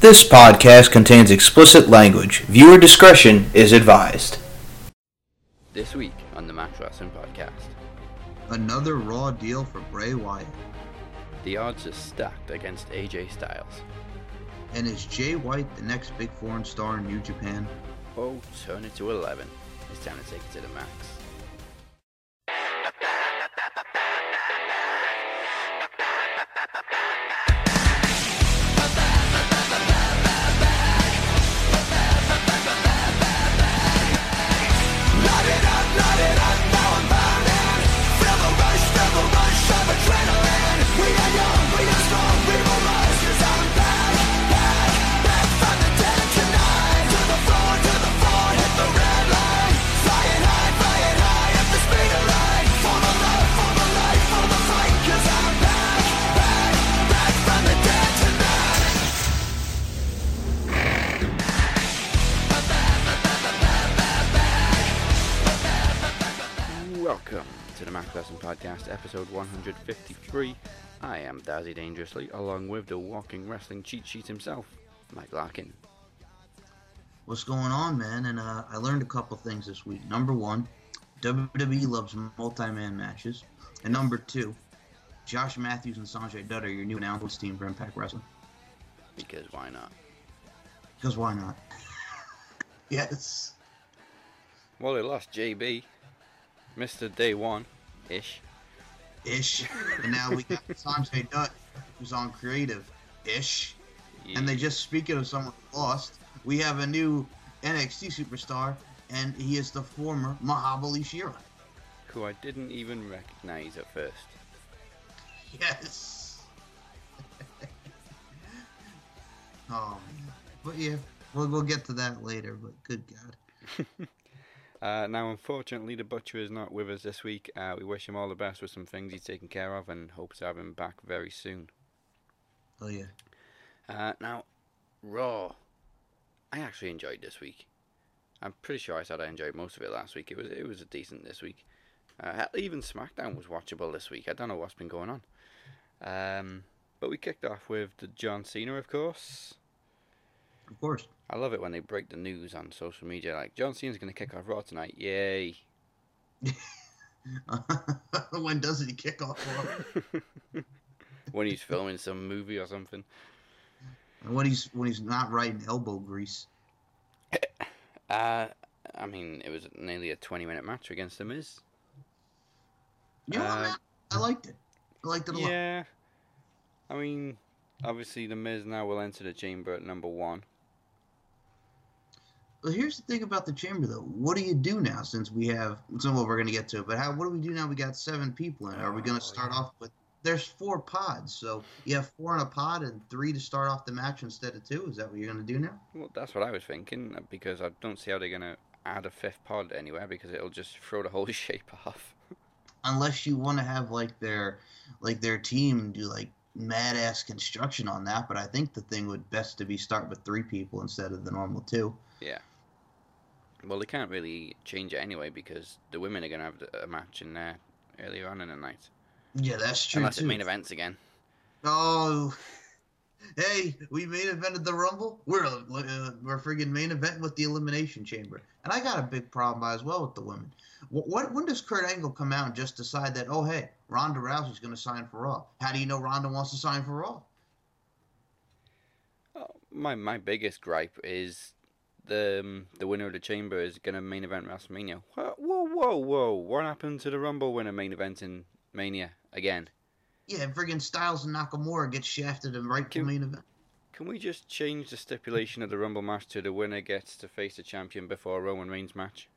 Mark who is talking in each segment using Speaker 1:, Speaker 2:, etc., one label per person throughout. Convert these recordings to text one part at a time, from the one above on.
Speaker 1: This podcast contains explicit language. Viewer discretion is advised.
Speaker 2: This week on the Max Wrestling Podcast,
Speaker 3: Another raw deal for Bray Wyatt.
Speaker 2: the odds are stacked against AJ Styles.
Speaker 3: And is Jay White the next big foreign star in New Japan?
Speaker 2: Oh, turn it to 11. It's time to take it to the max. Welcome to the Max Wrestling Podcast, episode 153. I am Dazzy Dangerously, along with the walking wrestling cheat sheet himself, Mike Larkin.
Speaker 3: What's going on, man? And uh, I learned a couple things this week. Number one, WWE loves multi-man matches. And number two, Josh Matthews and Sanjay Dutt are your new announcers team for Impact Wrestling.
Speaker 2: Because why not?
Speaker 3: Because why not? yes.
Speaker 2: Well, they lost JB, Mr. Day One, ish.
Speaker 3: Ish. And now we got Sanjay Dutt, who's on creative. Ish. And they just speaking of someone lost, we have a new NXT superstar, and he is the former Mahabali Shera.
Speaker 2: who I didn't even recognize at first.
Speaker 3: Yes. oh man. But yeah, we'll we'll get to that later. But good God.
Speaker 2: Uh, now, unfortunately, the Butcher is not with us this week. Uh, we wish him all the best with some things he's taken care of and hope to have him back very soon.
Speaker 3: Oh yeah.
Speaker 2: Uh, now, Raw. I actually enjoyed this week. I'm pretty sure I said I enjoyed most of it last week. It was it was a decent this week. Uh, even SmackDown was watchable this week. I don't know what's been going on. Um, but we kicked off with the John Cena, of course.
Speaker 3: Of course.
Speaker 2: I love it when they break the news on social media. Like John Cena's going to kick off Raw tonight. Yay!
Speaker 3: when doesn't he kick off? Raw?
Speaker 2: when he's filming some movie or something.
Speaker 3: And when he's when he's not riding elbow grease.
Speaker 2: Uh, I mean, it was nearly a 20 minute match against The Miz.
Speaker 3: You know
Speaker 2: Uh?
Speaker 3: I liked it. I liked it a lot.
Speaker 2: Yeah. I mean, obviously, The Miz now will enter the chamber at number one.
Speaker 3: But here's the thing about the chamber, though. What do you do now since we have some of what we're going to get to? But how? What do we do now? We got seven people in it. Are we going
Speaker 2: Oh,
Speaker 3: to start off with? There's four pods, so you have four in a pod and three to start off the match instead of two. Is that what you're going to do now?
Speaker 2: Well, that's what I was thinking, uh, because I don't see how they're going to add a fifth pod anywhere, because it'll just throw the whole shape off.
Speaker 3: Unless you want to have like their like their team do like mad ass construction on that. But I think the thing would best to be start with three people instead of the normal two.
Speaker 2: Well, they can't really change it anyway, because the women are going to have a match in there earlier on in the night.
Speaker 3: Yeah, that's true
Speaker 2: Unless
Speaker 3: too.
Speaker 2: it main events again.
Speaker 3: Oh, hey, we main evented the Rumble. We're uh, we're friggin' main event with the Elimination Chamber, and I got a big problem by as well with the women. What, what when does Kurt Angle come out and just decide that oh hey Ronda Rousey's going to sign for Raw? How do you know Ronda wants to sign for Raw?
Speaker 2: Oh, my my biggest gripe is the um, the winner of the chamber is going to main event WrestleMania. Whoa, whoa, whoa, whoa! What happened to the Rumble winner main event in Mania again?
Speaker 3: Yeah, friggin' Styles and Nakamura get shafted and right to main event.
Speaker 2: Can we just change the stipulation of the Rumble match to the winner gets to face the champion before a Roman Reigns match?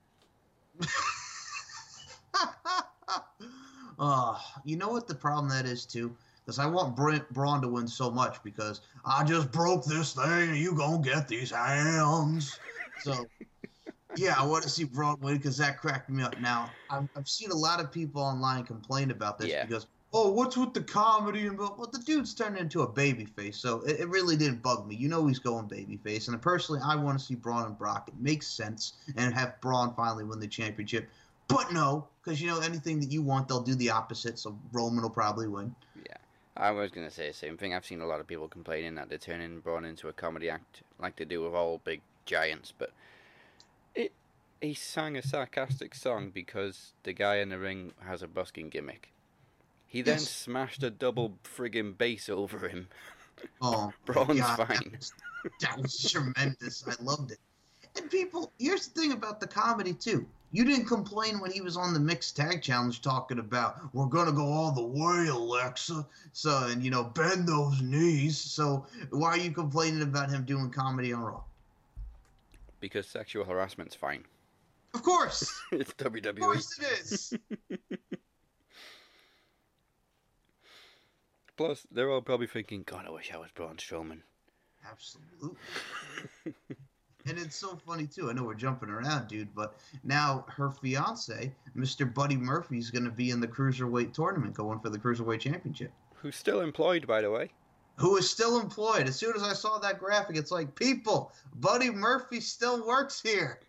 Speaker 3: uh, you know what the problem that is too? Because I want Brent Braun to win so much because I just broke this thing and you gonna get these hands. So yeah, I want to see Braun win because that cracked me up. Now I've, I've seen a lot of people online complain about this
Speaker 2: Yeah.
Speaker 3: because oh, what's with the comedy and but well, the dude's turned into a baby face, so it, it really didn't bug me. You know he's going baby face, and personally, I want to see Braun and Brock. It makes sense, and have Braun finally win the championship. But no, because you know anything that you want, they'll do the opposite. So Roman will probably win.
Speaker 2: I was gonna say the same thing. I've seen a lot of people complaining that they're turning Braun into a comedy act, like they do with all big giants. But it, he sang a sarcastic song because the guy in the ring has a busking gimmick. He then
Speaker 3: Yes.
Speaker 2: smashed a double friggin' bass over him.
Speaker 3: Oh,
Speaker 2: Braun's
Speaker 3: God, that
Speaker 2: fine.
Speaker 3: was- That was tremendous. I loved it. And people, here's the thing about the comedy too. You didn't complain when he was on the mixed tag challenge talking about we're gonna go all the way, Alexa. So and you know bend those knees. So why are you complaining about him doing comedy on Raw?
Speaker 2: Because sexual harassment's fine.
Speaker 3: Of course,
Speaker 2: it's WWE.
Speaker 3: of course it is.
Speaker 2: Plus, they're all probably thinking, God, I wish I was Braun Strowman.
Speaker 3: Absolutely. and it's so funny too. I know we're jumping around, dude, but now her fiance, Mr. Buddy Murphy, is going to be in the cruiserweight tournament, going for the cruiserweight championship.
Speaker 2: Who's still employed, by the way.
Speaker 3: Who is still employed? As soon as I saw that graphic, it's like, people, Buddy Murphy still works here.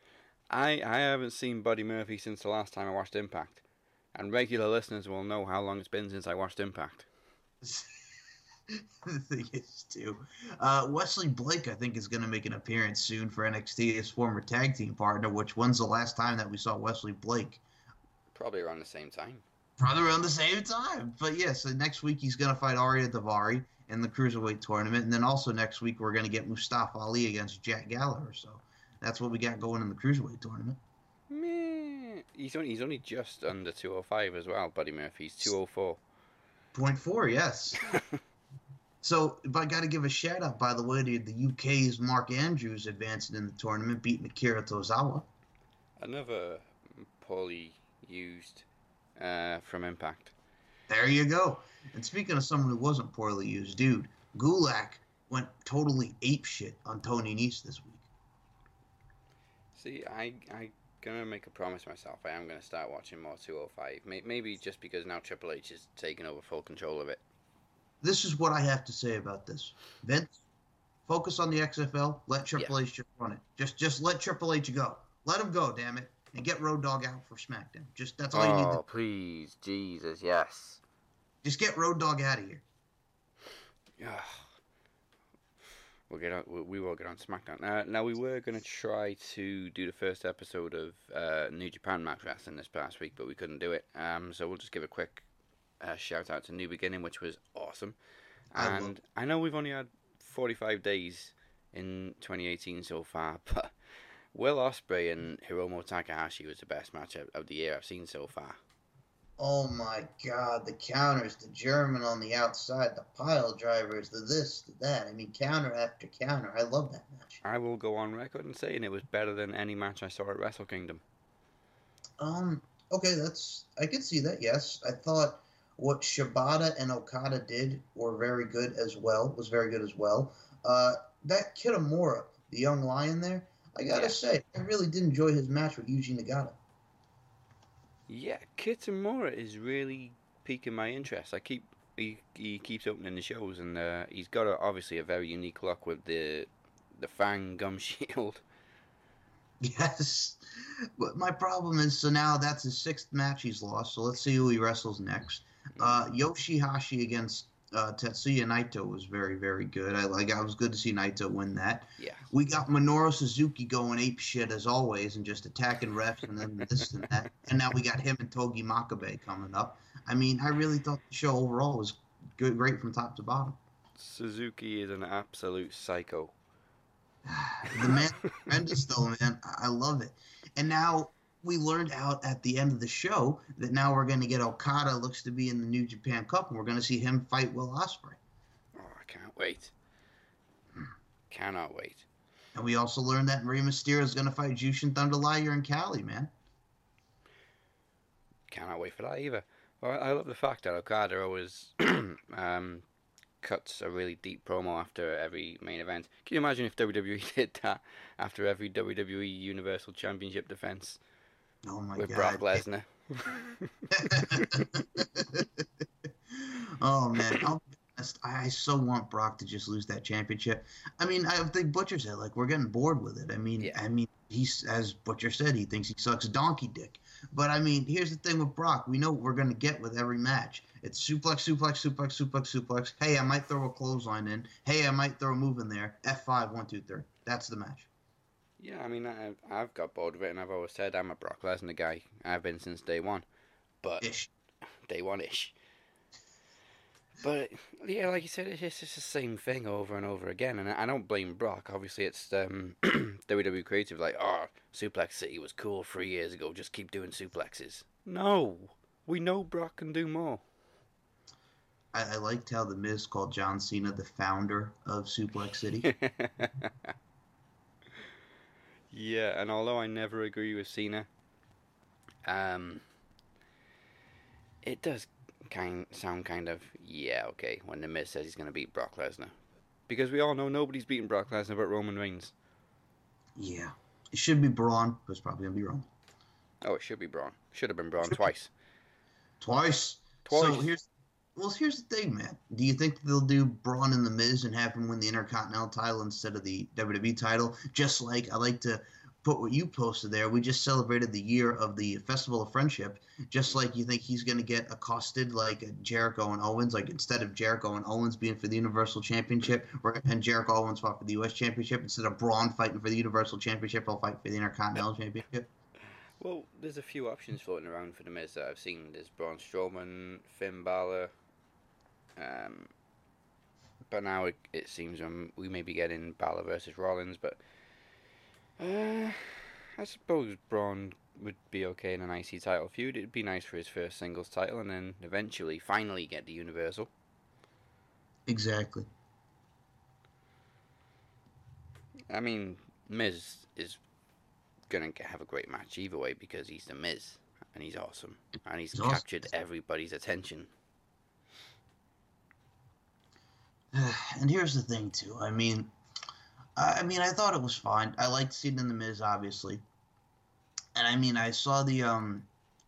Speaker 2: I, I haven't seen Buddy Murphy since the last time I watched Impact. And regular listeners will know how long it's been since I watched Impact.
Speaker 3: the thing is, too, uh, Wesley Blake, I think, is going to make an appearance soon for NXT, his former tag team partner. Which when's the last time that we saw Wesley Blake?
Speaker 2: Probably around the same time.
Speaker 3: Probably around the same time. But yes, so next week he's going to fight Ariya Daivari in the cruiserweight tournament, and then also next week we're going to get Mustafa Ali against Jack Gallagher. So that's what we got going in the cruiserweight tournament.
Speaker 2: Meh. He's only, he's only just under 205 as well, Buddy Murphy's 204.
Speaker 3: Point four, yes. so if I got to give a shout out, by the way, to the UK's Mark Andrews advancing in the tournament, beating Akira Tozawa.
Speaker 2: Another poorly used uh, from Impact.
Speaker 3: There you go. And speaking of someone who wasn't poorly used, dude, Gulak went totally ape shit on Tony Nese this week.
Speaker 2: See, I I gonna make a promise myself. I am gonna start watching more 205. Maybe just because now Triple H is taking over full control of it.
Speaker 3: This is what I have to say about this. Vince, focus on the XFL. Let Triple H just run it. Just just let Triple H go. Let him go, damn it, and get Road Dogg out for SmackDown. Just that's all you need.
Speaker 2: Oh,
Speaker 3: To,
Speaker 2: please, Jesus, yes.
Speaker 3: just get Road Dogg out of here.
Speaker 2: Ugh. We'll get on. we- We will get on SmackDown. Uh, now we were gonna try to do the first episode of uh, New Japan Max Wrestling this past week, but we couldn't do it. Um, so we'll just give a quick uh, shout out to New Beginning, which was awesome.
Speaker 3: I
Speaker 2: And I know we've only had 45 days in 2018 so far, but Will Ospreay and Hiromu Takahashi was the best match of, of the year I've seen so far.
Speaker 3: Oh my God, the counters, the German on the outside, the pile drivers, the this, the that. I mean, counter after counter. I love that match.
Speaker 2: I will go on record and saying it was better than any match I saw at Wrestle Kingdom.
Speaker 3: Um, okay, that's I could see that. Yes, I thought what Shibata and Okada did were very good as well. Was very good as well. Uh, that Kitamura, the young lion there, I gotta
Speaker 2: Yeah.
Speaker 3: say, I really did enjoy his match with Yuji Nagata.
Speaker 2: Yeah, Kitamura is really piquing my interest. I keep he, he keeps opening the shows, and uh, he's got a, obviously a very unique look with the the fang gum shield.
Speaker 3: Yes, but my problem is so now that's his sixth match he's lost. So let's see who he wrestles next. Uh, Yoshihashi against uh, Tetsuya Naito was very very good. I like. I was good to see Naito win that.
Speaker 2: Yeah,
Speaker 3: We got Minoru Suzuki going ape shit as always and just attacking refs and then this and that. And now we got him and Togi Makabe coming up. I mean, I really thought the show overall was good, great from top to bottom.
Speaker 2: Suzuki is an absolute psycho.
Speaker 3: The man, tremendous though, man. I love it. And now we learned out at the end of the show that now we're going to get Okada looks to be in the New Japan Cup, and we're going to see him fight Will Ospreay.
Speaker 2: Oh, I can't wait. Cannot wait.
Speaker 3: And we also learned that Rey Mysterio is going to fight Jushin Thunder Liger and Cali, man.
Speaker 2: Cannot wait for that either. Well, I love the fact that Okada always um, cuts a really deep promo after every main event. Can you imagine if WWE did that after every WWE Universal Championship defense
Speaker 3: Oh my
Speaker 2: with
Speaker 3: god.
Speaker 2: Brock Lesnar?
Speaker 3: oh man, I'll be honest, I I so want Brock to just lose that championship. I mean, I think Butcher said like we're getting bored with it. I mean,
Speaker 2: Yeah.
Speaker 3: I mean, he's as Butcher said, he thinks he sucks donkey dick. But I mean, here's the thing with Brock. We know what we're going to get with every match. It's suplex, suplex, suplex, suplex, suplex. Hey, I might throw a clothesline in. Hey, I might throw a move in there. F5, one, two, three. That's the match.
Speaker 2: Yeah, I mean, I, I've got bored of it, and I've always said I'm a Brock Lesnar guy. I've been since day one. But
Speaker 3: Ish.
Speaker 2: day one ish. But yeah, like you said, it's just, it's the same thing over and over again, and I I don't blame Brock. Obviously, it's um, WWE creative, like, oh, Suplex City was cool three years ago. Just keep doing suplexes. No, we know Brock can do more.
Speaker 3: I, I liked how The Miz called John Cena the founder of Suplex City.
Speaker 2: yeah, and although I never agree with Cena, um, it does kind sound kind of yeah okay when the Miz says he's going to beat Brock Lesnar, because we all know nobody's beating Brock Lesnar but Roman Reigns.
Speaker 3: yeah. It should be Braun, but it's probably going to be wrong.
Speaker 2: Oh, it should be Braun. Should have been Braun
Speaker 3: Should-
Speaker 2: twice.
Speaker 3: Twice.
Speaker 2: Twice.
Speaker 3: So here's well, here's the thing, man. Do you think they'll do Braun and the Miz and have him win the Intercontinental title instead of the WWE title? Just like I like to put what you posted there. We just celebrated the year of the Festival of Friendship. Just like you think he's going to get accosted like Jericho and Owens, like instead of Jericho and Owens being for the Universal Championship, and Jericho and Owens fought for the U.S. Championship instead of Braun fighting for the Universal Championship, he'll fight for the Intercontinental Championship.
Speaker 2: Well, there's a few options floating around for the Miz that I've seen. There's Braun Strowman, Finn Balor. Um, but now it, it seems um, we may be getting Balor versus Rollins. But uh, I suppose Braun would be okay in an IC title feud. It'd be nice for his first singles title, and then eventually, finally, get the Universal.
Speaker 3: Exactly.
Speaker 2: I mean, Miz is gonna have a great match either way because he's the Miz and he's awesome and he's
Speaker 3: He's awesome.
Speaker 2: captured everybody's attention.
Speaker 3: and here's the thing too. I mean, I mean, I thought it was fine. I liked seeing in the Miz, obviously, and I mean, I saw the um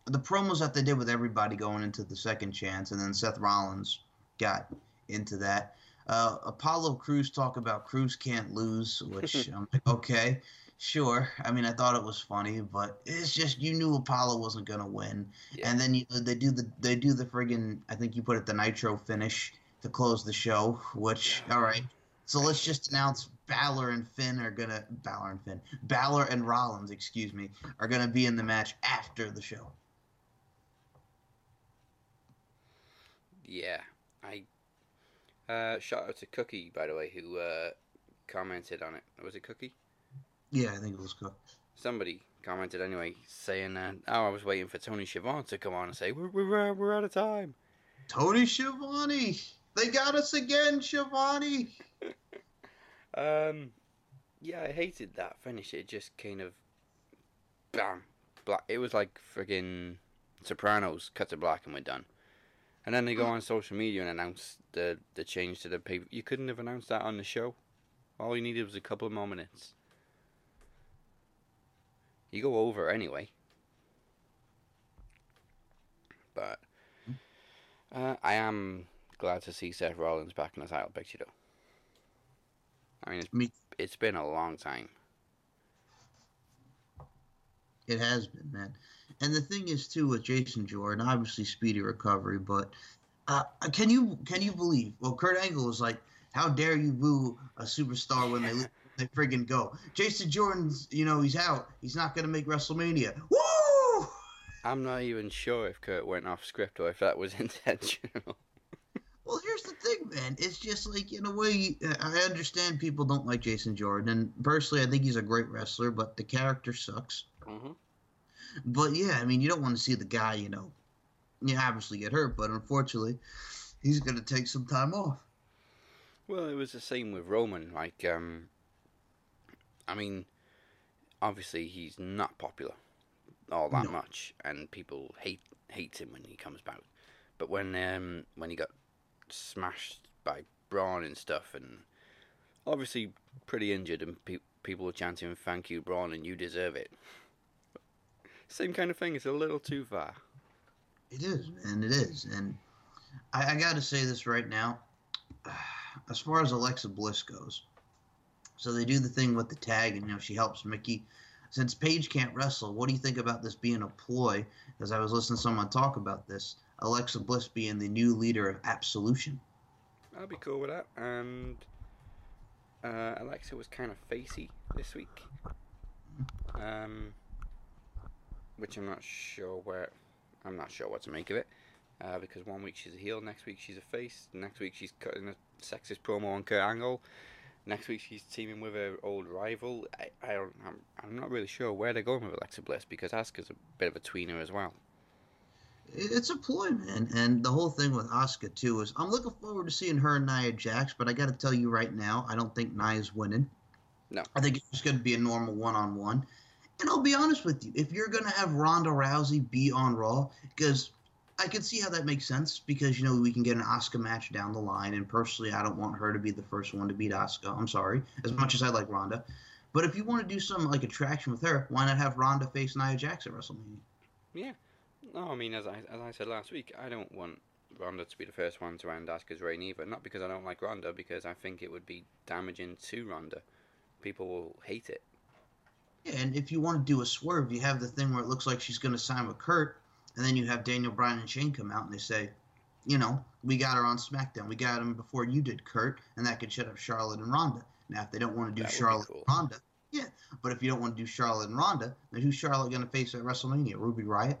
Speaker 3: the promos that they did with everybody going into the second chance, and then Seth Rollins got into that. Uh, Apollo Crews talk about Crews can't lose, which I'm like, okay, sure. I mean, I thought it was funny, but it's just you knew Apollo wasn't gonna win,
Speaker 2: Yeah.
Speaker 3: and then you, they do the they do the friggin' I think you put it the Nitro finish to close the show, which all right. So let's just announce Balor and Finn are gonna Balor and Finn, Balor and Rollins, excuse me, are gonna be in the match after the show.
Speaker 2: Yeah, I. Uh, shout out to Cookie, by the way, who uh, commented on it. Was it Cookie?
Speaker 3: Yeah, I think it was good.
Speaker 2: Somebody commented anyway, saying, uh, "Oh, I was waiting for Tony Schiavone to come on and say we're we're, uh, we're out of time."
Speaker 3: Tony Schiavone, they got us again, Schiavone.
Speaker 2: Um, yeah, I hated that finish. It just kind of, bam, black. It was like friggin' Sopranos, cut to black, and we're done. And then they go on social media and announce the the change to the pay. You couldn't have announced that on the show. All you needed was a couple more minutes. You go over anyway. But uh, I am glad to see Seth Rollins back in the title picture, though. I mean, it's,
Speaker 3: Me-
Speaker 2: it's been a long time.
Speaker 3: It has been, man. And the thing is too with Jason Jordan, obviously speedy recovery, but uh, can you can you believe? Well, Kurt Angle was like, "How dare you boo a superstar when they they friggin' go?" Jason Jordan's, you know, he's out. He's not gonna make WrestleMania. Woo!
Speaker 2: I'm not even sure if Kurt went off script or if that was intentional.
Speaker 3: Well, here's the thing, man. It's just like in a way, uh, I understand people don't like Jason Jordan, and personally, I think he's a great wrestler, but the character sucks.
Speaker 2: mm-hmm.
Speaker 3: But yeah, I mean, you don't want to see the guy, you know, you obviously get hurt, but unfortunately, he's going to take some time off.
Speaker 2: Well, it was the same with Roman. Like, um, I mean, obviously he's not popular all that
Speaker 3: No.
Speaker 2: much, and people hate hate him when he comes back. But when um when he got smashed by Braun and stuff, and obviously pretty injured, and pe- people were chanting "Thank you, Braun," and you deserve it. Same kind of thing. It's a little too far.
Speaker 3: It is, and It is, and I, I got to say this right now. As far as Alexa Bliss goes, so they do the thing with the tag, and you know she helps Mickey. since Paige can't wrestle, what do you think about this being a ploy? As I was listening to someone talk about this, Alexa Bliss being the new leader of Absolution.
Speaker 2: I'd be cool with that. And uh, Alexa was kind of facey this week, um, which I'm not sure where. I'm not sure what to make of it. Uh, because one week she's a heel, next week she's a face, next week she's cutting a sexist promo on Kurt Angle, next week she's teaming with her old rival. I, I don't, I'm, I'm not really sure where they're going with Alexa Bliss because Asuka's a bit of a tweener as well.
Speaker 3: It's a ploy, man. And the whole thing with Asuka, too, is I'm looking forward to seeing her and Nia Jax, but I got to tell you right now, I don't think Nia's winning.
Speaker 2: No.
Speaker 3: I think it's just going to be a normal one on one. And I'll be honest with you, if you're going to have Ronda Rousey be on Raw, because I can see how that makes sense because you know we can get an Asuka match down the line, and personally, I don't want her to be the first one to beat Asuka. I'm sorry, as much as I like Ronda, but if you want to do some like attraction with her, why not have Ronda face Nia Jax at WrestleMania?
Speaker 2: Yeah. No, I mean, as I, as I said last week, I don't want Ronda to be the first one to end Asuka's reign either. Not because I don't like Ronda, because I think it would be damaging to Ronda. People will hate it.
Speaker 3: Yeah, and if you want to do a swerve, you have the thing where it looks like she's going to sign with Kurt, and then you have Daniel Bryan and Shane come out and they say, you know, we got her on SmackDown. We got him before you did, Kurt, and that could shut up Charlotte and Ronda. Now, if they don't want to do
Speaker 2: That
Speaker 3: Charlotte
Speaker 2: cool.
Speaker 3: and Ronda, yeah. But if you don't want to do Charlotte and Ronda, then who's Charlotte going to face at WrestleMania? Ruby Riott?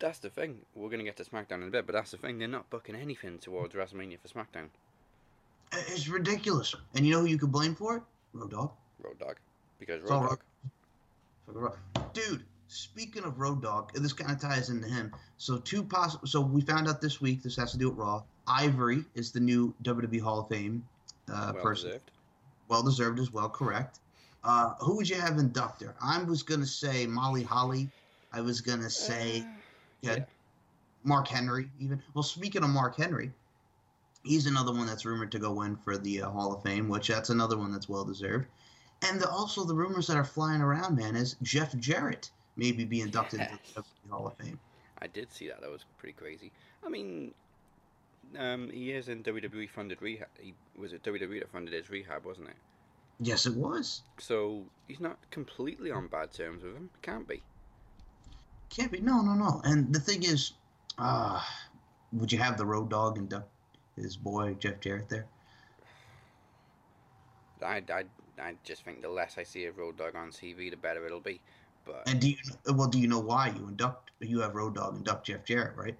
Speaker 2: That's the thing. We're going to get to SmackDown in a bit, but that's the thing. They're not booking anything towards WrestleMania for SmackDown.
Speaker 3: It's ridiculous. And you know who you could blame for it? Road Dogg.
Speaker 2: Road Dogg. Because Road. Dog.
Speaker 3: Dude, speaking of Road Dogg, this kind of ties into him. So two possible. So we found out this week. This has to do with Raw. Ivory is the new WWE Hall of Fame uh,
Speaker 2: well
Speaker 3: person.
Speaker 2: deserved.
Speaker 3: Well deserved as well. Correct. Uh, who would you have inductor? I was gonna say Molly Holly. I was gonna say
Speaker 2: Uh,
Speaker 3: yeah,
Speaker 2: yeah.
Speaker 3: Mark Henry. Even well, speaking of Mark Henry, he's another one that's rumored to go in for the uh, Hall of Fame, which that's another one that's well deserved. And the, also the rumors that are flying around, man, is Jeff Jarrett maybe be inducted into the Hall of Fame.
Speaker 2: I did see that. That was pretty crazy. I mean, um, he is in WWE funded rehab. He was it WWE that funded his rehab, wasn't it?
Speaker 3: Yes, it was.
Speaker 2: So he's not completely on bad terms with him. Can't be.
Speaker 3: Can't be. No, no, no. And the thing is, uh, would you have the Road Dogg induct his boy Jeff Jarrett there?
Speaker 2: I, I, I just think the less I see of Road Dogg on TV, the better it'll be. But
Speaker 3: And do you well? Do you know why you induct? You have Road Dogg induct Jeff Jarrett, right?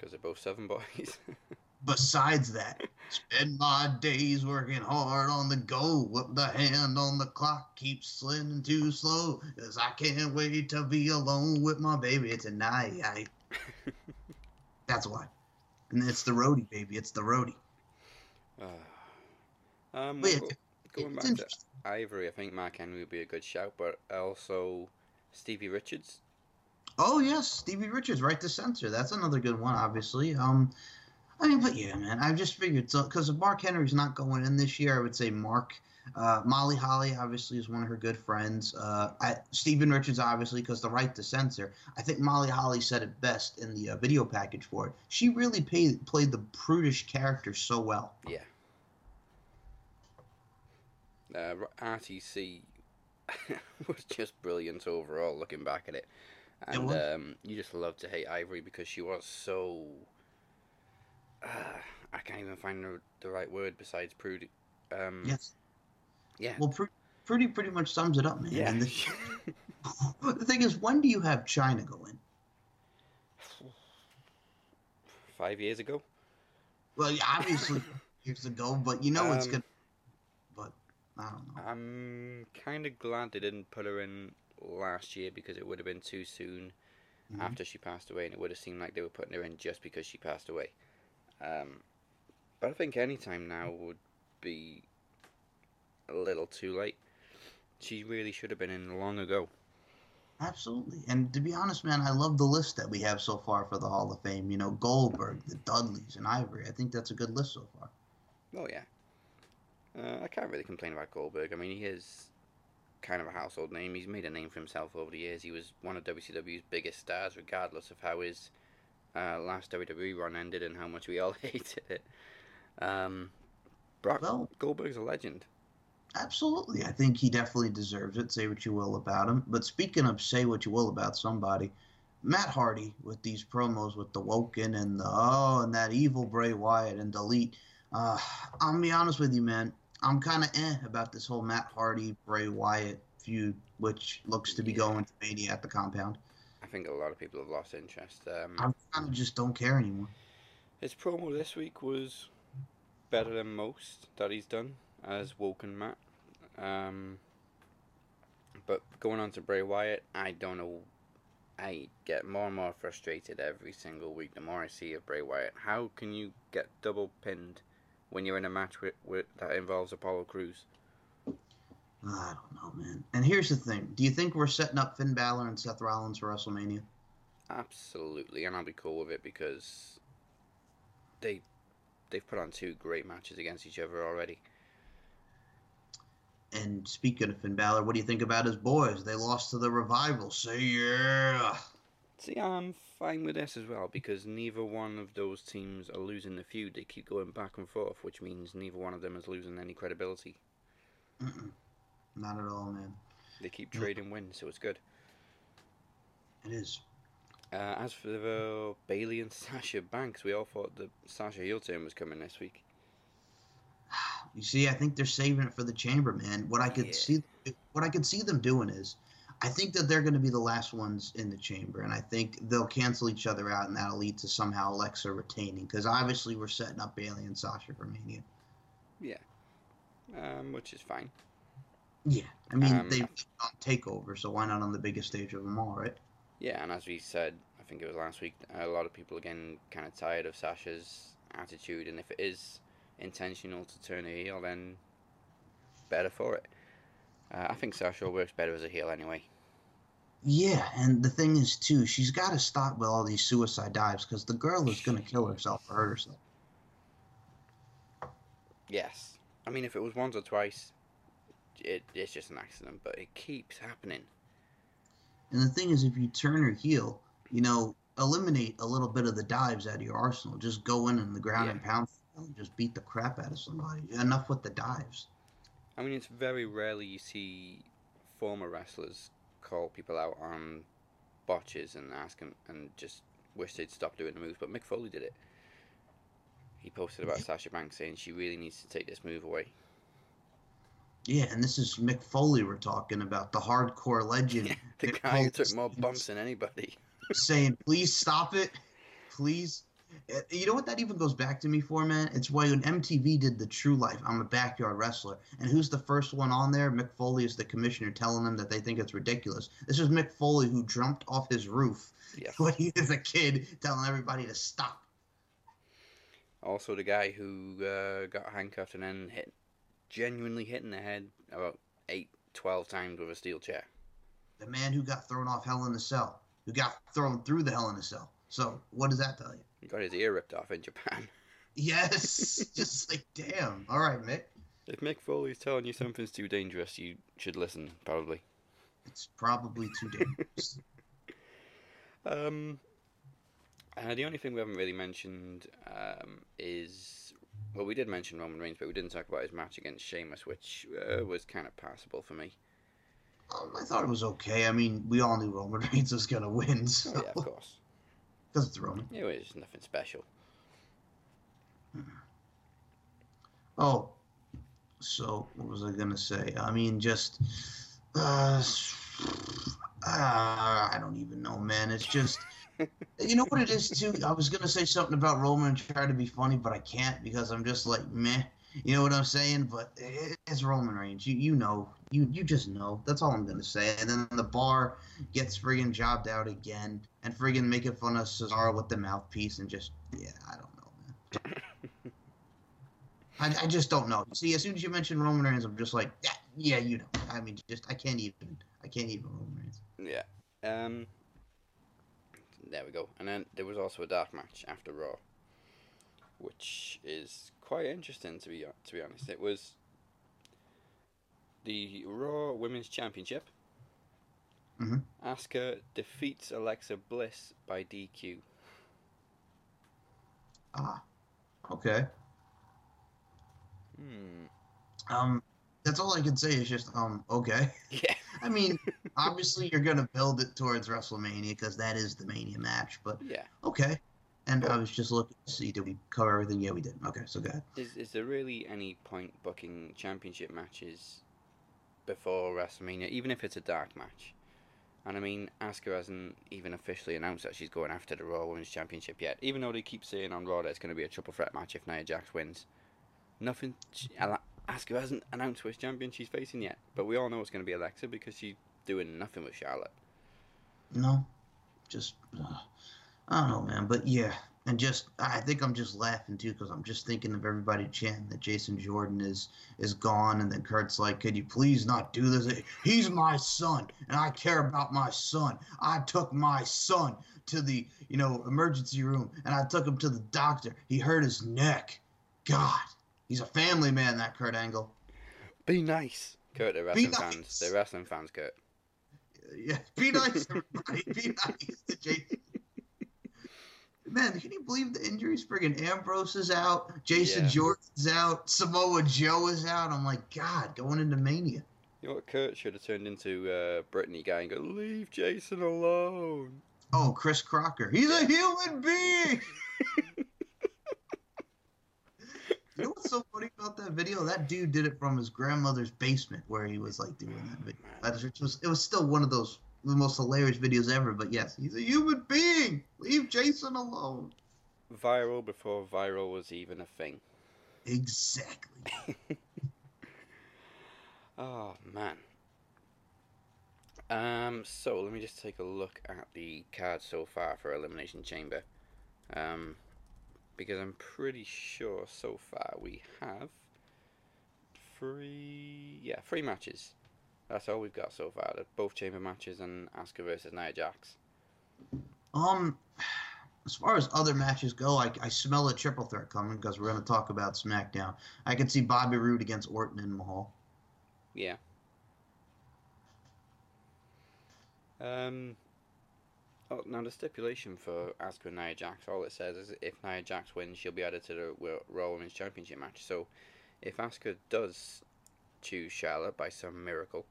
Speaker 2: because they're both Southern boys.
Speaker 3: Besides that, spend my days working hard on the go. Whip the hand on the clock, keeps sliding too slow. Cause I can't wait to be alone with my baby tonight. That's why. And it's the roadie, baby. It's the roadie.
Speaker 2: Uh, um,
Speaker 3: But yeah,
Speaker 2: well, going back to. Ivory, I think Mark Henry would be a good shout, but also Stevie Richards.
Speaker 3: Oh yes, Stevie Richards, right to censor. That's another good one, obviously. Um, I mean, but yeah, man, I just figured so because if Mark Henry's not going in this year, I would say Mark. Uh, Molly Holly obviously is one of her good friends. Uh, I, Stephen Richards obviously because the right to censor. I think Molly Holly said it best in the uh, video package for it. She really paid, played the prudish character so well.
Speaker 2: Yeah. Uh, RTC was just brilliant overall, looking back at it.
Speaker 3: It
Speaker 2: And
Speaker 3: was.
Speaker 2: um, you just love to hate Ivory because she was so. Uh, I can't even find the, the right word besides prude. Um,
Speaker 3: Yes.
Speaker 2: Yeah.
Speaker 3: Well, Pru- Prudy pretty much sums it up, man.
Speaker 2: yeah.
Speaker 3: And the, the thing is, when do you have Chyna go in?
Speaker 2: Five years ago.
Speaker 3: Well, yeah, obviously years ago, but you know it's
Speaker 2: Um,
Speaker 3: good. But I don't know.
Speaker 2: I'm kind of glad they didn't put her in last year because it would have been too soon
Speaker 3: Mhm.
Speaker 2: after she passed away, and it would have seemed like they were putting her in just because she passed away. Um, but I think any time now would be a little too late. She really should have been in long ago.
Speaker 3: Absolutely. And to be honest, man, I love the list that we have so far for the Hall of Fame. You know, Goldberg, the Dudleys, and Ivory. I think that's a good list so far.
Speaker 2: Oh yeah. Uh, I can't really complain about Goldberg. I mean, he is kind of a household name. He's made a name for himself over the years. He was one of WCW's biggest stars, regardless of how his uh, last WWE run ended and how much we all hated it. Um, Brock
Speaker 3: Well-
Speaker 2: Goldberg's a legend.
Speaker 3: Absolutely. I think he definitely deserves it. Say what you will about him. But speaking of say what you will about somebody, Matt Hardy with these promos with the Woken and the oh and that evil Bray Wyatt and Delete. Uh, I'll be honest with you, man. I'm kind of eh about this whole Matt Hardy Bray Wyatt feud, which looks to be
Speaker 2: Yeah.
Speaker 3: going to Mania at the compound.
Speaker 2: I think a lot of people have lost interest. Um,
Speaker 3: I kind of just don't care anymore.
Speaker 2: His promo this week was better than most that he's done as Woken Matt. Um, but going on to Bray Wyatt, I don't know. I get more and more frustrated every single week the more I see of Bray Wyatt. How can you get double pinned when you're in a match with, with that involves Apollo Crews?
Speaker 3: I don't know, man. And here's the thing: Do you think we're setting up Finn Balor and Seth Rollins for WrestleMania?
Speaker 2: Absolutely, and I'll be cool with it because they they've put on two great matches against each other already.
Speaker 3: And speaking of Finn Balor, what do you think about his boys? They lost to the Revival. Say yeah.
Speaker 2: See, I'm fine with this as well because neither one of those teams are losing the feud. They keep going back and forth, which means neither one of them is losing any credibility.
Speaker 3: Mm-mm. Not at all, man.
Speaker 2: They keep trading wins, so it's good.
Speaker 3: It is.
Speaker 2: Uh, as for the Bayley and Sasha Banks, we all thought the Sasha heel turn was coming this week.
Speaker 3: You see, I think they're saving it for the chamber, man. What I could
Speaker 2: Yeah.
Speaker 3: see, what I could see them doing is, I think that they're going to be the last ones in the chamber, and I think they'll cancel each other out, and that'll lead to somehow Alexa retaining. Because obviously, we're setting up Bayley and Sasha for Mania.
Speaker 2: Yeah, um, which is fine.
Speaker 3: Yeah, I mean
Speaker 2: Um,
Speaker 3: they've on Takeover, so why not on the biggest stage of them all, right?
Speaker 2: Yeah, and as we said, I think it was last week, a lot of people again kind of tired of Sasha's attitude, and if it is intentional to turn her heel, then better for it. Uh, I think Sasha works better as a heel anyway.
Speaker 3: Yeah, and the thing is too, she's got to stop with all these suicide dives because the girl is going to kill herself or hurt herself.
Speaker 2: Yes. I mean, if it was once or twice, it, it's just an accident, but it keeps happening.
Speaker 3: And the thing is, if you turn her heel, you know, eliminate a little bit of the dives out of your arsenal. Just go in on the ground
Speaker 2: Yeah.
Speaker 3: and pound and just beat the crap out of somebody. Enough with the dives.
Speaker 2: I mean, it's very rarely you see former wrestlers call people out on botches and ask them and just wish they'd stop doing the moves, but Mick Foley did it. He posted about Sasha Banks saying she really needs to take this move away.
Speaker 3: Yeah, and this is Mick Foley we're talking about, the hardcore legend.
Speaker 2: the
Speaker 3: Mick
Speaker 2: guy who took more bumps than anybody.
Speaker 3: saying, "Please stop it, please." Uh, You know what that even goes back to me for, man? It's why when MTV did the True Life. I'm a backyard wrestler, and who's the first one on there? Mick Foley is the commissioner, telling them that they think it's ridiculous. This is Mick Foley who jumped off his roof
Speaker 2: Yes.
Speaker 3: when he was a kid, telling everybody to stop.
Speaker 2: Also, the guy who uh, got handcuffed and then hit, genuinely hit in the head about 8, 12 times with a steel chair.
Speaker 3: The man who got thrown off Hell in a Cell, who got thrown through the Hell in a Cell. So what does that tell you?
Speaker 2: He got his ear ripped off in Japan.
Speaker 3: Yes, just like damn. All right, Mick.
Speaker 2: If Mick Foley's telling you something's too dangerous, you should listen, probably.
Speaker 3: It's probably too dangerous.
Speaker 2: Um, uh, the only thing we haven't really mentioned um, is well, we did mention Roman Reigns, but we didn't talk about his match against Sheamus, which uh, was kind of passable for me.
Speaker 3: Um, I thought it was okay. I mean, we all knew Roman Reigns was gonna win, so
Speaker 2: Oh, yeah, of course.
Speaker 3: because it's Roman.
Speaker 2: It was nothing special.
Speaker 3: Oh, so what was I gonna say? I mean, just uh, uh, I don't even know, man. It's just you know what it is too. I was gonna say something about Roman and try to be funny, but I can't because I'm just like meh. You know what I'm saying? But it's Roman Reigns. You you know. You you just know. That's all I'm gonna say. And then the bar gets friggin' jobbed out again, and friggin' making fun of Cesaro with the mouthpiece, and just yeah, I don't know, man. I, I just don't know. See, as soon as you mention Roman Reigns, I'm just like, yeah, yeah, you know. I mean, just I can't even, I can't even Roman Reigns.
Speaker 2: Yeah. Um. There we go. And then there was also a dark match after Raw, which is quite interesting to be to be honest. It was the Raw Women's Championship.
Speaker 3: Mhm.
Speaker 2: Asuka defeats Alexa Bliss by DQ.
Speaker 3: Ah, okay.
Speaker 2: Hmm.
Speaker 3: Um, That's all I can say is just um okay.
Speaker 2: Yeah.
Speaker 3: I mean, obviously you're gonna build it towards WrestleMania because that is the Mania match, but
Speaker 2: Yeah.
Speaker 3: okay. And I was just looking to see did we cover everything? Yeah, we did. Okay, so good.
Speaker 2: Is is there really any point booking championship matches before WrestleMania, even if it's a dark match? And I mean, Asuka hasn't even officially announced that she's going after the Raw Women's Championship yet, even though they keep saying on Raw that it's going to be a triple threat match if Nia Jax wins. Nothing. Asuka hasn't announced which champion she's facing yet, but we all know it's going to be Alexa because she's doing nothing with Charlotte.
Speaker 3: No, just uh, I don't know, man. But yeah, and just I think I'm just laughing too because I'm just thinking of everybody chanting that Jason Jordan is is gone, and then Kurt's like, "Could you please not do this? He's my son, and I care about my son. I took my son to the you know emergency room, and I took him to the doctor. He hurt his neck. God, he's a family man. That Kurt Angle.
Speaker 2: Be nice, Kurt. The
Speaker 3: Be
Speaker 2: wrestling
Speaker 3: nice.
Speaker 2: fans. The wrestling fans, Kurt.
Speaker 3: Yeah, be nice, everybody. Be nice to Jason. Man, can you believe the injuries? Friggin' Ambrose is out. Jason
Speaker 2: Yeah.
Speaker 3: Jordan's out. Samoa Joe is out. I'm like, God, going into Mania.
Speaker 2: You know what? Kurt should have turned into uh, Britney guy and go, leave Jason alone.
Speaker 3: Oh, Chris Crocker. He's a human being. you know what's so funny about that video? That dude did it from his grandmother's basement where he was like doing that video. That was- was, it was still one of those the most hilarious videos ever. But yes, he's a human being. Leave Jason alone.
Speaker 2: Viral before viral was even a thing.
Speaker 3: Exactly.
Speaker 2: Oh man. Um, so let me just take a look at the card so far for Elimination Chamber. Um, because I'm pretty sure so far we have three, yeah, three matches. That's all we've got so far. Both chamber matches and Asuka versus Nia Jax.
Speaker 3: Um, as far as other matches go, I, I smell a triple threat coming because we're going to talk about SmackDown. I can see Bobby Roode against Orton and Mahal.
Speaker 2: Yeah. Um. Oh, now the stipulation for Asuka and Nia Jax, all it says is if Nia Jax wins, she'll be added to the Raw Women's Championship match. So, if Asuka does choose Charlotte by some miracle,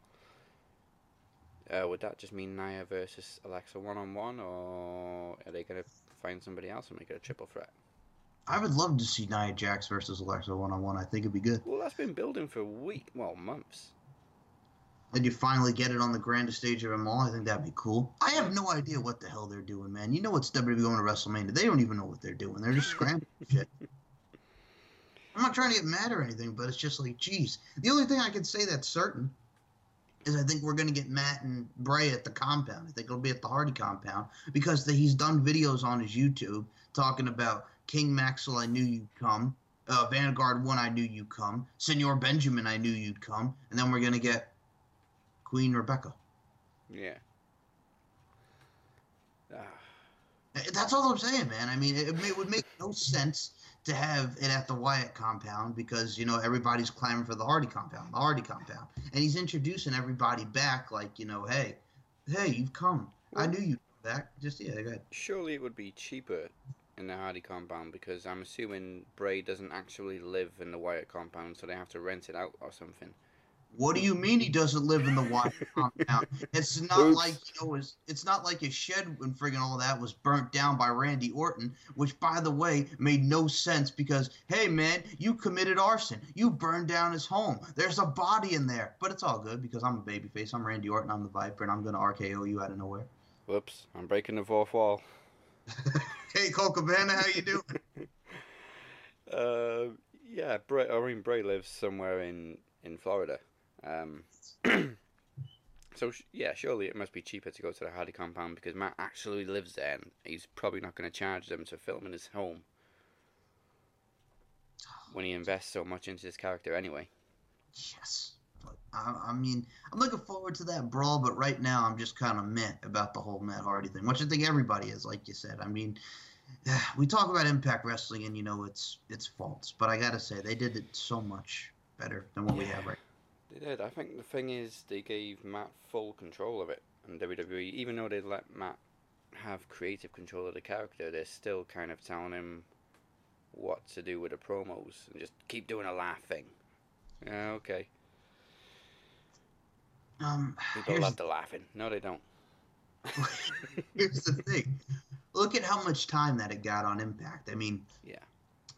Speaker 2: uh, would that just mean Nia versus Alexa one on one, or are they gonna find somebody else and make it a triple threat?
Speaker 3: I would love to see Nia Jax versus Alexa one on one. I think it'd be good.
Speaker 2: Well, that's been building for week, well, months.
Speaker 3: And you finally get it on the grandest stage of them all. I think that'd be cool. I have no idea what the hell they're doing, man. You know what's WWE going to WrestleMania? They don't even know what they're doing. They're just scrambling shit. I'm not trying to get mad or anything, but it's just like, geez. The only thing I can say that's certain is I think we're going to get Matt and Bray at the compound. I think it'll be at the Hardy compound because the, he's done videos on his YouTube talking about King Maxwell, I knew you'd come. Uh, Vanguard 1, I knew you'd come. Senor Benjamin, I knew you'd come. And then we're going to get Queen Rebecca.
Speaker 2: Yeah. Ah.
Speaker 3: That's all I'm saying, man. I mean, it, it would make no sense to have it at the Wyatt compound because you know everybody's clamoring for the Hardy compound, the Hardy compound, and he's introducing everybody back, like you know, hey, hey, you've come. I knew you'd come back. Just yeah, go ahead.
Speaker 2: Surely it would be cheaper in the Hardy compound because I'm assuming Bray doesn't actually live in the Wyatt compound, so they have to rent it out or something.
Speaker 3: What do you mean he doesn't live in the Wyatt compound? It's not
Speaker 2: Oops.
Speaker 3: like you know, his, it's not like his shed and friggin' all that was burnt down by Randy Orton, which by the way made no sense because hey man, you committed arson, you burned down his home. There's a body in there, but it's all good because I'm a babyface. I'm Randy Orton. I'm the Viper, and I'm gonna RKO you out of nowhere.
Speaker 2: Whoops, I'm breaking the fourth wall.
Speaker 3: hey Colt Cabana, how you doing?
Speaker 2: Uh, yeah, Bray. I mean, Bray lives somewhere in in Florida. Um, so sh- yeah, surely it must be cheaper to go to the Hardy compound because Matt actually lives there, and he's probably not going to charge them to film in his home when he invests so much into his character anyway.
Speaker 3: Yes. But I, I mean, I'm looking forward to that brawl, but right now I'm just kind of meh about the whole Matt Hardy thing, which I think everybody is, like you said. I mean, we talk about Impact Wrestling, and you know it's it's faults, but I gotta say they did it so much better than what we have right.
Speaker 2: They did. I think the thing is they gave Matt full control of it, and WWE, even though they let Matt have creative control of the character, they're still kind of telling him what to do with the promos and just keep doing a laugh thing. Yeah, okay.
Speaker 3: Um,
Speaker 2: People love the laughing. No, they don't.
Speaker 3: here's the thing. Look at how much time that it got on Impact. I mean,
Speaker 2: Yeah.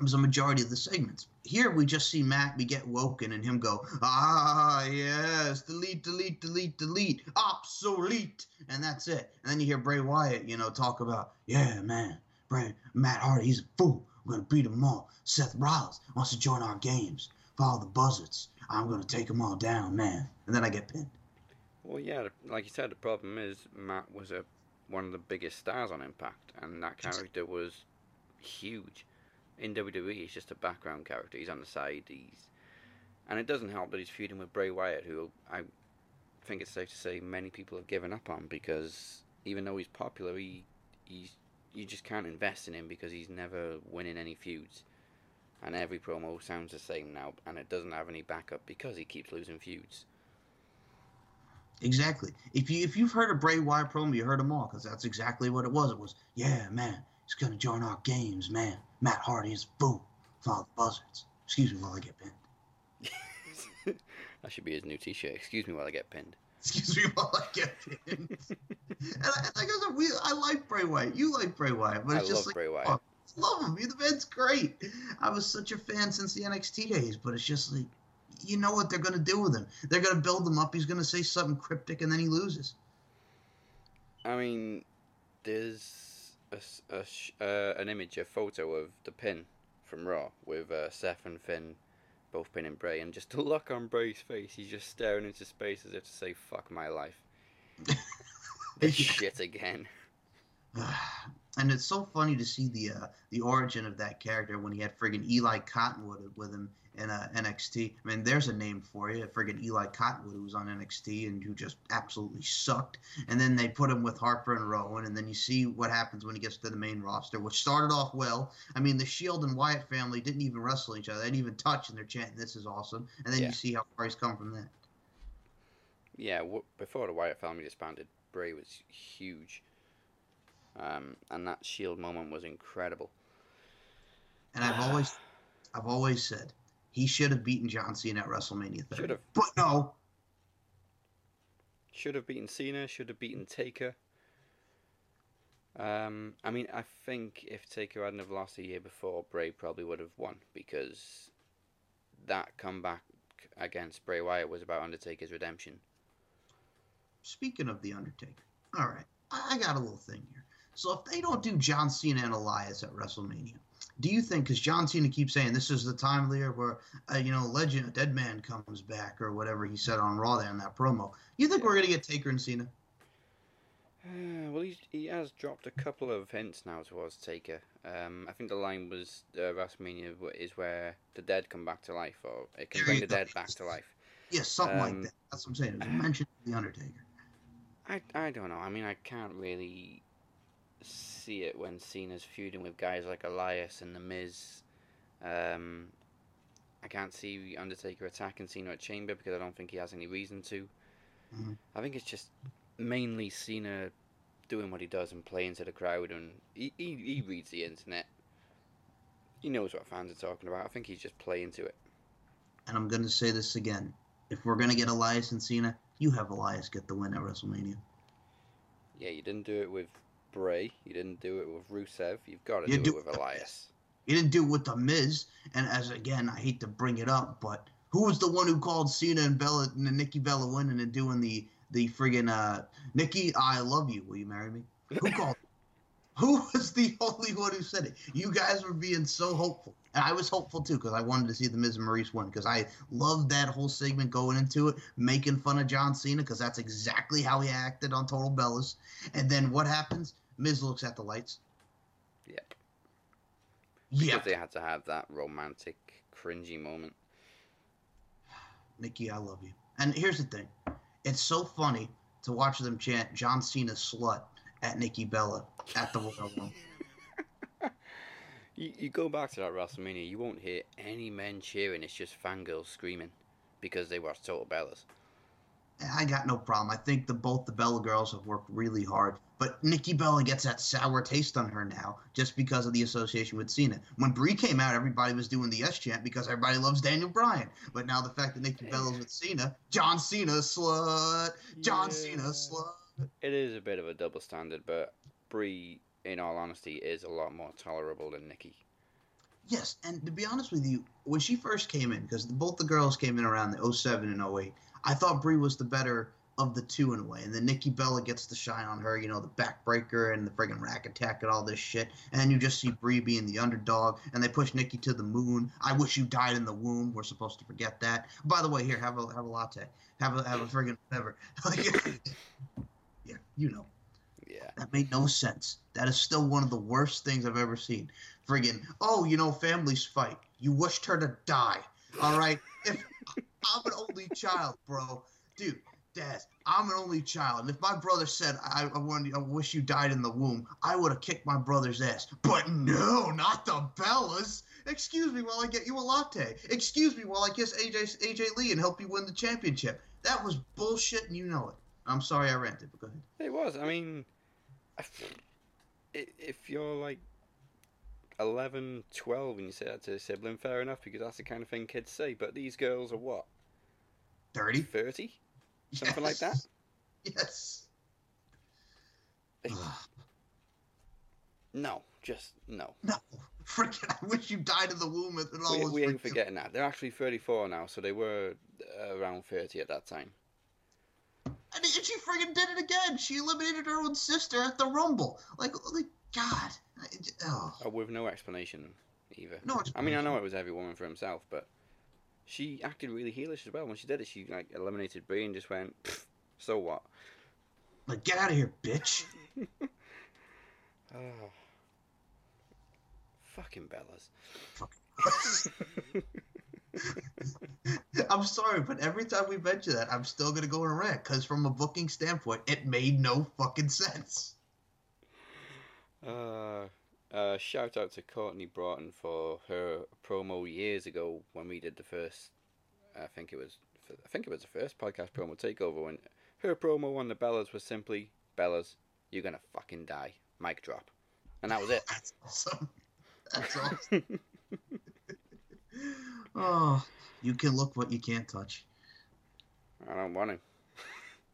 Speaker 3: It was a majority of the segments. Here we just see Matt we get woken and him go, ah yes, delete, delete, delete, delete, obsolete, and that's it. And then you hear Bray Wyatt, you know, talk about, yeah, man, Bray, Matt Hardy, he's a fool. I'm gonna beat him all. Seth Rollins wants to join our games. Follow the buzzards. I'm gonna take them all down, man. And then I get pinned.
Speaker 2: Well, yeah, like you said, the problem is Matt was a one of the biggest stars on Impact, and that character was huge. In WWE, he's just a background character. He's on the side. He's and it doesn't help that he's feuding with Bray Wyatt, who I think it's safe to say many people have given up on because even though he's popular, he he's you just can't invest in him because he's never winning any feuds. And every promo sounds the same now, and it doesn't have any backup because he keeps losing feuds.
Speaker 3: Exactly. If you if you've heard a Bray Wyatt promo, you heard them all because that's exactly what it was. It was, yeah, man, he's gonna join our games, man. Matt Hardy is fool. Follow the buzzards. Excuse me while I get pinned.
Speaker 2: that should be his new T-shirt. Excuse me while I get pinned.
Speaker 3: Excuse me while I get pinned. and I, like I said, we I like Bray Wyatt. You like Bray Wyatt, but
Speaker 2: I
Speaker 3: it's
Speaker 2: love
Speaker 3: just like
Speaker 2: Bray Wyatt.
Speaker 3: oh, love him. The man's great. I was such a fan since the NXT days, but it's just like you know what they're gonna do with him. They're gonna build him up. He's gonna say something cryptic, and then he loses.
Speaker 2: I mean, there's a, a sh- uh, an image, a photo of the pin from Raw with uh, Seth and Finn both pinning Bray, and just the look on Bray's face, he's just staring into space as if to say, "Fuck my life." this shit again.
Speaker 3: and it's so funny to see the uh, the origin of that character when he had friggin' Eli Cottonwood with him in uh, NXT. I mean, there's a name for you, friggin' Eli Cottonwood, who was on NXT and who just absolutely sucked. And then they put him with Harper and Rowan, and then you see what happens when he gets to the main roster, which started off well. I mean, the Shield and Wyatt family didn't even wrestle each other; they didn't even touch, and they're chanting, "This is awesome." And then
Speaker 2: Yeah.
Speaker 3: you see how far he's come from that.
Speaker 2: Yeah, w- before the Wyatt family disbanded, Bray was huge. Um, and that Shield moment was incredible.
Speaker 3: And I've always, I've always said he should have beaten John Cena at WrestleMania 30.
Speaker 2: Should have.
Speaker 3: But no,
Speaker 2: Should have beaten Cena, should have beaten Taker. Um, I mean, I think if Taker hadn't have lost a year before, Bray probably would have won because that comeback against Bray Wyatt was about Undertaker's redemption.
Speaker 3: speaking of the Undertaker, all right, I, I got a little thing here. So if they don't do John Cena and Elias at WrestleMania, do you think? Because John Cena keeps saying this is the time of the year where uh, you know legend, a dead man comes back or whatever he said on Raw there in that promo. You think we're gonna get Taker and Cena?
Speaker 2: Uh, well, he's, he has dropped a couple of hints now towards Taker. Um, I think the line was uh, WrestleMania is where the dead come back to life, or it can bring the dead back to life.
Speaker 3: Yeah, something like
Speaker 2: Um,
Speaker 3: that. That's what I'm saying. It was a mention the Undertaker.
Speaker 2: I, I don't know. I mean, I can't really see it when Cena's feuding with guys like Elias and The Miz. Um, I can't see Undertaker attacking Cena at Chamber because I don't think he has any reason to.
Speaker 3: Mhm.
Speaker 2: I think it's just mainly Cena doing what he does and playing to the crowd, and he, he, he reads the internet. He knows what fans are talking about. I think he's just playing to it.
Speaker 3: And I'm gonna say this again. If we're gonna get Elias and Cena, you have Elias get the win at WrestleMania.
Speaker 2: Yeah, you didn't do it with Bray. You didn't do it with Rusev. You've got to
Speaker 3: You
Speaker 2: do,
Speaker 3: do-
Speaker 2: it with Elias.
Speaker 3: You didn't do it with the Miz. And as again, I hate to bring it up, but who was the one who called Cena and Bella and Nikki Bella winning and doing the the friggin' uh Nikki, I love you. Will you marry me? Who called? who was the only one who said it? You guys were being so hopeful, and I was hopeful too because I wanted to see the Miz and Maryse win because I loved that whole segment going into it, making fun of John Cena because that's exactly how he acted on Total Bellas. And then what happens? Miz looks at the lights.
Speaker 2: Yep.
Speaker 3: Yeah,
Speaker 2: Because they had to have that romantic, cringy moment.
Speaker 3: Nikki, I love you. And here's the thing it's so funny to watch them chant John Cena slut at Nikki Bella at the Royal Rumble.
Speaker 2: You, you go back to that WrestleMania, you won't hear any men cheering. It's just fangirls screaming because they watch Total Bellas.
Speaker 3: I got no problem. I think the both the Bella girls have worked really hard, but Nikki Bella gets that sour taste on her now just because of the association with Cena. When Brie came out, everybody was doing the yes chant because everybody loves Daniel Bryan. But now the fact that Nikki Bella's with Cena, John Cena slut, John
Speaker 2: Yeah.
Speaker 3: Cena slut.
Speaker 2: It is a bit of a double standard, but Brie, in all honesty, is a lot more tolerable than Nikki.
Speaker 3: Yes, and to be honest with you, when she first came in, because both the girls came in around the 07 and 08, I thought Brie was the better of the two in a way. And then Nikki Bella gets the shine on her, you know, the backbreaker and the friggin' rack attack and all this shit. And you just see Brie being the underdog, and they push Nikki to the moon. I wish you died in the womb. We're supposed to forget that. By the way, here, have a have a latte. Have a have a friggin' whatever. yeah, you know.
Speaker 2: Yeah.
Speaker 3: That made no sense. That is still one of the worst things I've ever seen. Friggin', oh, you know, families fight. You wished her to die. All right? If I'm an only child, bro. Dude, Dad, I'm an only child. And if my brother said, I, I, want, I wish you died in the womb, I would have kicked my brother's ass. But no, not the Bellas. Excuse me while I get you a latte. Excuse me while I kiss AJ, AJ Lee and help you win the championship. That was bullshit, and you know it. I'm sorry I ranted, but go ahead.
Speaker 2: It was. I mean, if you're like 11, 12 and you say that to a sibling, fair enough, because that's the kind of thing kids say. But these girls are what?
Speaker 3: 30?
Speaker 2: 30? Something like that?
Speaker 3: Yes.
Speaker 2: No, just no.
Speaker 3: No, freaking! I wish you died in the womb. It all
Speaker 2: We,
Speaker 3: was
Speaker 2: we ain't forgetting that. They're actually 34 now, so they were uh, around 30 at that time.
Speaker 3: And she freaking did it again. She eliminated her own sister at the Rumble. Like, like God. I- Oh.
Speaker 2: Uh, with no explanation either.
Speaker 3: No
Speaker 2: I mean, I know it was every woman for himself, but she acted really heelish as well. When she did it, she like eliminated Brie and just went, so what?
Speaker 3: Like, get out of here, bitch.
Speaker 2: Oh. Fucking Bellas.
Speaker 3: I'm sorry, but every time we mention that, I'm still gonna go on a rant because from a booking standpoint, it made no fucking sense.
Speaker 2: Uh, uh, shout out to Courtney Broughton for her promo years ago when we did the first. I think it was. I think it was the first podcast promo takeover when her promo on the Bellas was simply Bellas, you're gonna fucking die. Mic drop, and that was it.
Speaker 3: That's awesome. That's awesome. oh, you can look what you can't touch.
Speaker 2: I don't want to.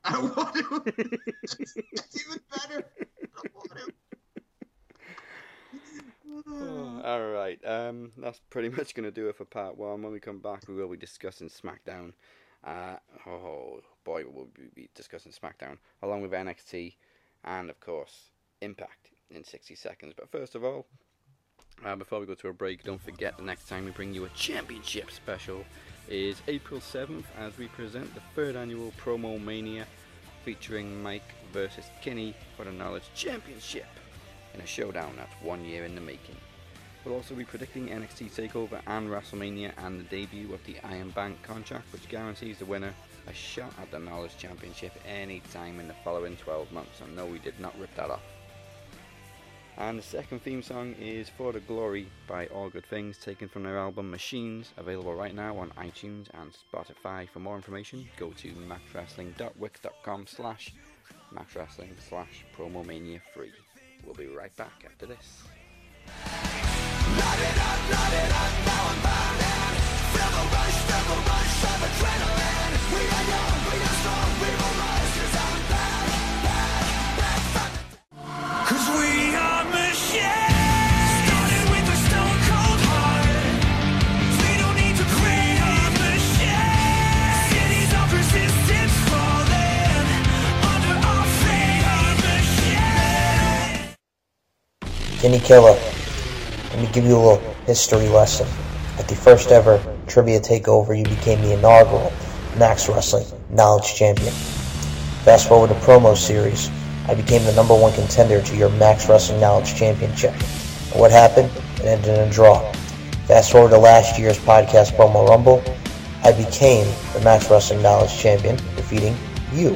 Speaker 3: I don't want to. that's, that's even better. I don't want to.
Speaker 2: Oh, all right. Um, that's pretty much going to do it for part one. When we come back, we will be discussing SmackDown. Uh, oh boy, we'll be discussing SmackDown along with NXT and, of course, Impact in 60 seconds. But first of all, uh, before we go to a break, don't forget the next time we bring you a championship special is April 7th as we present the third annual Promo Mania featuring Mike versus Kenny for the Knowledge Championship in a showdown that's one year in the making. We'll also be predicting NXT TakeOver and WrestleMania and the debut of the Iron Bank contract, which guarantees the winner a shot at the Knowledge Championship any time in the following 12 months. And no, we did not rip that off. And the second theme song is For the Glory by All Good Things, taken from their album Machines, available right now on iTunes and Spotify. For more information, go to maxwrestling.wix.com slash maxwrestling slash promomania free. We'll be right back after this.
Speaker 4: Kenny Killer. Let me give you a little history lesson. At the first ever Trivia Takeover, you became the inaugural Max Wrestling Knowledge Champion. Fast forward to promo series, I became the number one contender to your Max Wrestling Knowledge Championship. And what happened? It ended in a draw. Fast forward to last year's podcast promo rumble, I became the Max Wrestling Knowledge Champion, defeating you.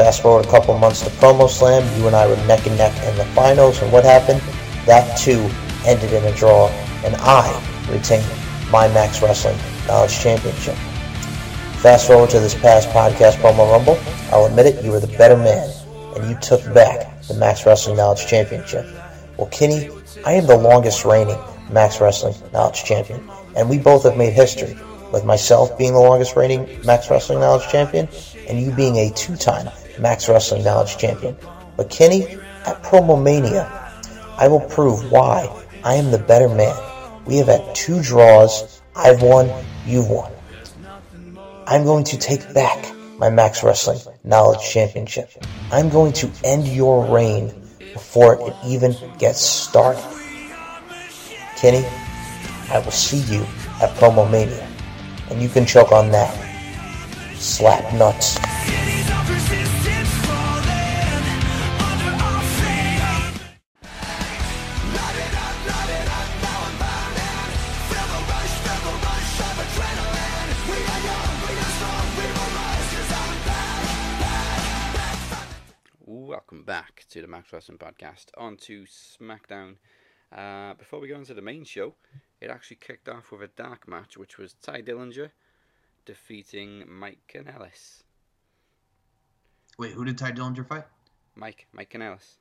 Speaker 4: Fast forward a couple months to Promo Slam, you and I were neck and neck in the finals, and what happened? That too ended in a draw, and I retained my Max Wrestling Knowledge Championship. Fast forward to this past podcast promo rumble. I'll admit it, you were the better man, and you took back the Max Wrestling Knowledge Championship. Well, Kenny, I am the longest reigning Max Wrestling Knowledge Champion, and we both have made history, with myself being the longest reigning Max Wrestling Knowledge Champion, and you being a two-time Max Wrestling Knowledge Champion. But Kenny, at Promomania, I will prove why I am the better man. We have had two draws. I've won, you've won. I'm going to take back my Max Wrestling Knowledge Championship. I'm going to end your reign before it even gets started. Kenny, I will see you at Promomania, and you can choke on that. Slap nuts.
Speaker 2: To the Max Wrestling Podcast. On to SmackDown. Uh, before we go into the main show, it actually kicked off with a dark match, which was Tye Dillinger defeating Mike Kanellis.
Speaker 3: Wait, who did Tye Dillinger fight?
Speaker 2: Mike, Mike Kanellis.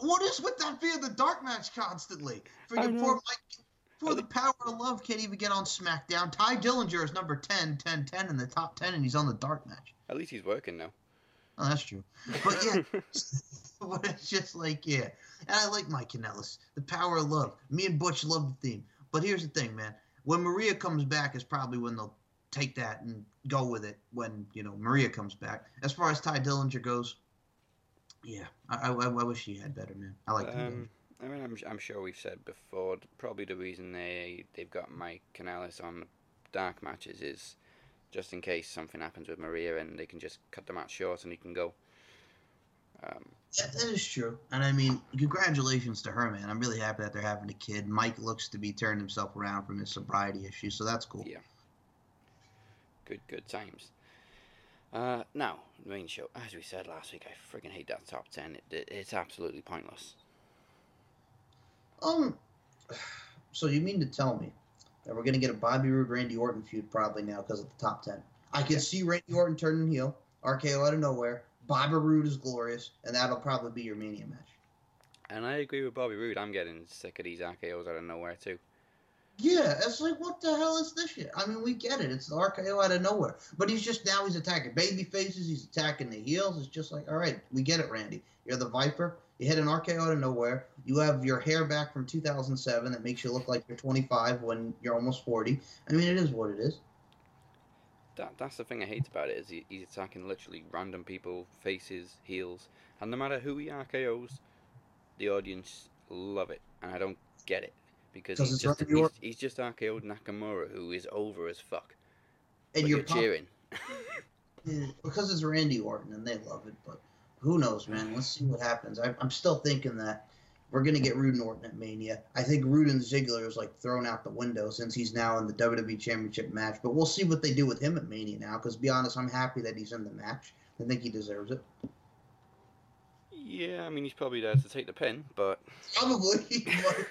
Speaker 3: What is with that being the dark match constantly? For, the, Mike, for the power of love can't even get on SmackDown. Tye Dillinger is number 10, 10, 10 in the top 10, and he's on the dark match.
Speaker 2: At least he's working now.
Speaker 3: Oh, that's true. But yeah, but it's just like, yeah. And I like Mike Kanellis. The power of love. Me and Butch love the theme. But here's the thing, man. When Maria comes back is probably when they'll take that and go with it when, you know, Maria comes back. As far as Tye Dillinger goes, yeah, I, I, I wish he had better, man. I like
Speaker 2: Um, I mean, I'm, I'm sure we've said before. Probably the reason they they've got Mike Kanellis on dark matches is just in case something happens with Maria and they can just cut the match short and he can go. Um,
Speaker 3: that is true. And I mean, congratulations to her, man. I'm really happy that they're having a kid. Mike looks to be turning himself around from his sobriety issues, so that's cool.
Speaker 2: Yeah. good good times. Uh, now the main show. As we said last week, I friggin' hate that top ten. It, it, it's absolutely pointless.
Speaker 3: Um, so you mean to tell me that we're gonna get a Bobby Roode Randy Orton feud probably now because of the top ten? I can see Randy Orton turning heel, RKO out of nowhere. Bobby Roode is glorious, and that'll probably be your Mania match.
Speaker 2: And I agree with Bobby Roode. I'm getting sick of these RKO's out of nowhere too.
Speaker 3: Yeah, it's like what the hell is this shit? I mean, we get it. It's the RKO out of nowhere, but he's just now he's attacking baby faces. He's attacking the heels. It's just like, all right, we get it, Randy. You're the Viper. You hit an RKO out of nowhere. You have your hair back from 2007 that makes you look like you're 25 when you're almost 40. I mean, it is what it is.
Speaker 2: That that's the thing I hate about it is he, he's attacking literally random people, faces, heels, and no matter who he RKO's, the audience love it, and I don't get it because he's just he's,
Speaker 3: Orton.
Speaker 2: he's just RKO'd Nakamura, who is over as fuck.
Speaker 3: And you're
Speaker 2: you're cheering.
Speaker 3: Because it's Randy Orton and they love it. But who knows, man? Let's see what happens. I, I'm still thinking that we're gonna get Roode and Orton at Mania. I think Roode and Ziggler is like thrown out the window since he's now in the WWE Championship match. But we'll see what they do with him at Mania now. Because be honest, I'm happy that he's in the match. I think he deserves it.
Speaker 2: yeah, I mean he's probably there to take the pin, but
Speaker 3: Probably. but-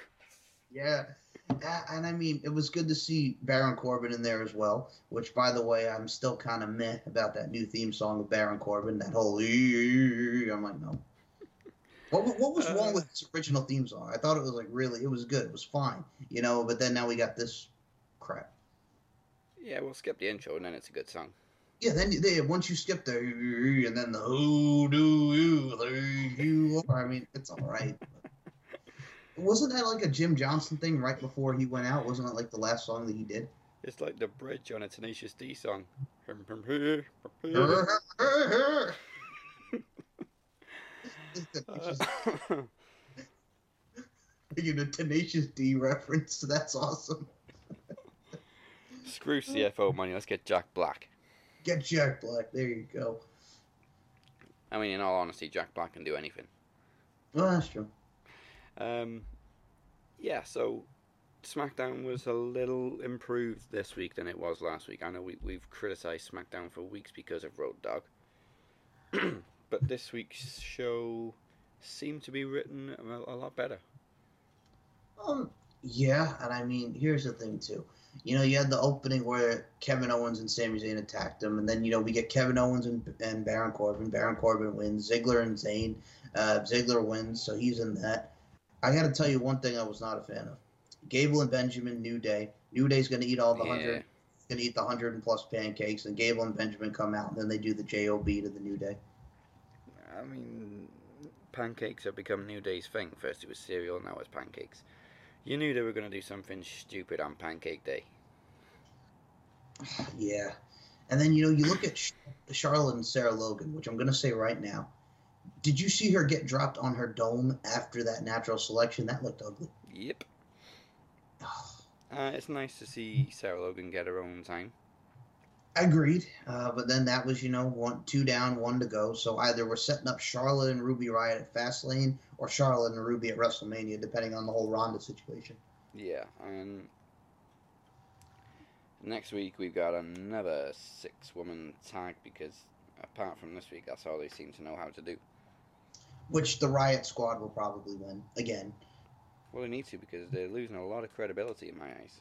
Speaker 3: yeah. And I mean, it was good to see Baron Corbin in there as well. Which, by the way, I'm still kind of meh about that new theme song of Baron Corbin. That whole I'm like, no. What, what was wrong with its original theme song? I thought it was like really, it was good. It was fine, you know. But then now we got this crap.
Speaker 2: yeah, we'll skip the intro and then it's a good song.
Speaker 3: Yeah, then they, once you skip the and then the who do you you are? I mean, it's all right. Wasn't that like a Jim Johnston thing right before he went out? Wasn't it like the last song that he did?
Speaker 2: It's like the bridge on a Tenacious D song.
Speaker 3: Making a Tenacious D reference. That's awesome.
Speaker 2: Screw CFO money. Let's get Jack Black.
Speaker 3: Get Jack Black. There you go.
Speaker 2: I mean, in all honesty, Jack Black can do anything.
Speaker 3: Well, that's true.
Speaker 2: Um, yeah, so SmackDown was a little improved this week than it was last week. I know we, we've criticized SmackDown for weeks because of Road Dogg. but this week's show seemed to be written a, a lot better.
Speaker 3: Um, yeah, and I mean, here's the thing too. you know, you had the opening where Kevin Owens and Sami Zayn attacked him, and then you know we get Kevin Owens and, and Baron Corbin. Baron Corbin wins. Ziggler and Zayn. Uh, Ziggler wins, so he's in that. I got to tell you one thing I was not a fan of. Gable and Benjamin, New Day. New Day's going to eat all the
Speaker 2: Yeah.
Speaker 3: hundred, going to eat the hundred and plus pancakes, and Gable and Benjamin come out, and then they do the job to the New Day.
Speaker 2: I mean, pancakes have become New Day's thing. First it was cereal, now it's pancakes. You knew they were going to do something stupid on Pancake Day.
Speaker 3: Yeah. And then, you know, you look at Charlotte and Sarah Logan, which I'm going to say right now. Did you see her get dropped on her dome after that natural selection? That looked ugly.
Speaker 2: Yep. Uh, it's nice to see Sarah Logan get her own time.
Speaker 3: Agreed. Uh, but then that was, you know, one, two down, one to go. So either we're setting up Charlotte and Ruby Riott at Fastlane or Charlotte and Ruby at WrestleMania, depending on the whole Ronda situation.
Speaker 2: Yeah, and next week we've got another six-woman tag because apart from this week, that's all they seem to know how to do.
Speaker 3: Which the Riot Squad will probably win again.
Speaker 2: Well, they need to because they're losing a lot of credibility in my eyes.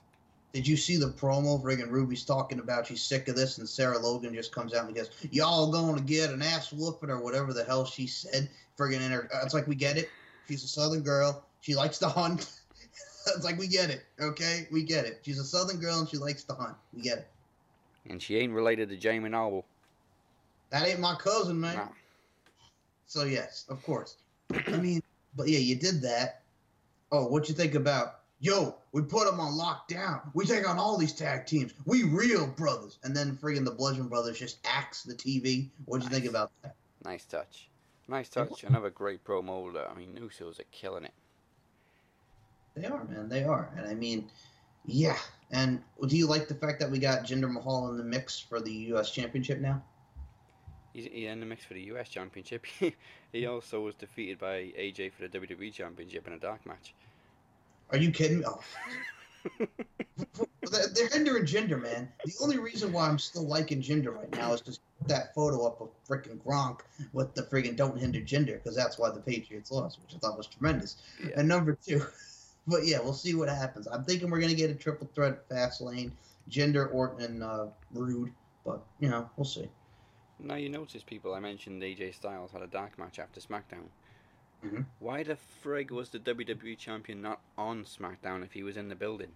Speaker 3: Did you see the promo? Friggin' Ruby's talking about she's sick of this, and Sarah Logan just comes out and goes, "Y'all going to get an ass whooping or whatever the hell she said." Friggin' in her, uh, it's like we get it. She's a Southern girl. She likes to hunt. it's like we get it. Okay, we get it. She's a Southern girl and she likes to hunt. We get it.
Speaker 2: And she ain't related to Jamie Noble.
Speaker 3: That ain't my cousin, man.
Speaker 2: Nah.
Speaker 3: So yes, of course. I mean, but yeah, you did that. Oh, what you think about? Yo, we put them on lockdown. We take on all these tag teams. We real brothers. And then friggin' the Bludgeon Brothers just axe the TV. What'd you think about that?
Speaker 2: Nice touch. Nice touch. Another great promo. I mean, Usos are killing it.
Speaker 3: They are, man. They are. And I mean, yeah. And do you like the fact that we got Jinder Mahal in the mix for the U.S. Championship now?
Speaker 2: He's, in the mix for the US Championship. he also was defeated by AJ for the WWE Championship in a dark match.
Speaker 3: Are you kidding me? Oh. They're hindering Jinder, man. The only reason why I'm still liking Jinder right now is because that photo up of freaking Gronk with the friggin' "Don't hinder Jinder, because that's why the Patriots lost, which I thought was tremendous.
Speaker 2: Yeah.
Speaker 3: And number two, but yeah, we'll see what happens. I'm thinking we're gonna get a triple threat fast lane, Jinder Orton, and uh, Roode. But you know, we'll see.
Speaker 2: Now you notice, people, I mentioned AJ Styles had a dark match after SmackDown.
Speaker 3: Mhm.
Speaker 2: Why the frig was the WWE Champion not on SmackDown if he was in the building?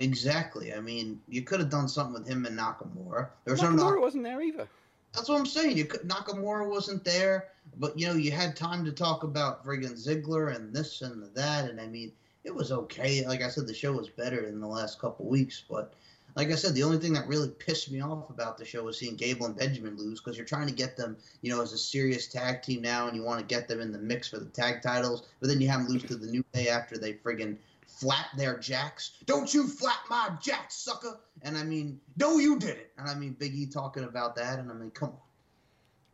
Speaker 3: Exactly. I mean, you could have done something with him and Nakamura. There's no
Speaker 2: Nakamura
Speaker 3: knock-
Speaker 2: wasn't there either.
Speaker 3: That's what I'm saying. You could Nakamura wasn't there, but you know you had time to talk about friggin' Ziggler and this and that, and I mean it was okay. Like I said, the show was better in the last couple weeks, but like I said, the only thing that really pissed me off about the show was seeing Gable and Benjamin lose because you're trying to get them, you know, as a serious tag team now, and you want to get them in the mix for the tag titles, but then you have them lose to the New Day after they friggin' flap their jacks. Don't you flap my jacks, sucker! And I mean, no, you didn't. And I mean, Big E talking about that, and I mean, come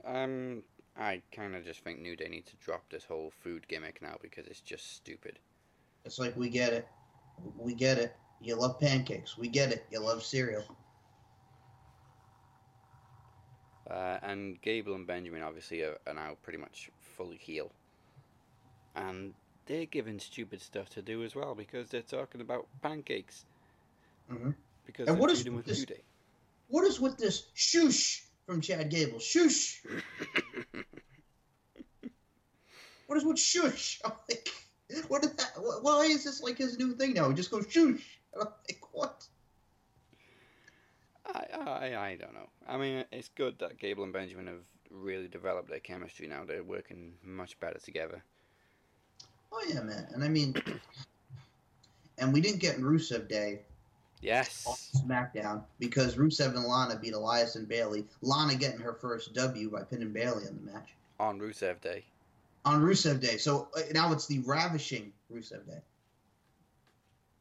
Speaker 3: on.
Speaker 2: Um, I kind of just think New Day need to drop this whole food gimmick now because it's just stupid.
Speaker 3: It's like we get it. We get it. You love pancakes. We get it. You love cereal.
Speaker 2: Uh, and Gable and Benjamin obviously are, are now pretty much fully heel. And they're given stupid stuff to do as well because they're talking about pancakes.
Speaker 3: Mhm.
Speaker 2: Because
Speaker 3: And what is
Speaker 2: with
Speaker 3: this-
Speaker 2: Day.
Speaker 3: What is with this shoosh from Chad Gable? Shoosh. What is with shush? Like, what is that? Why is this like his new thing now? He just goes shoosh. Like, what?
Speaker 2: I, I I don't know. I mean, it's good that Gable and Benjamin have really developed their chemistry now. They're working much better together.
Speaker 3: Oh yeah, man. And I mean, and we didn't get Rusev Day on
Speaker 2: Yes.
Speaker 3: SmackDown because Rusev and Lana beat Elias and Bayley. Lana getting her first W by pinning Bayley in the match.
Speaker 2: On Rusev Day.
Speaker 3: on Rusev Day. So uh, now it's the ravishing Rusev Day.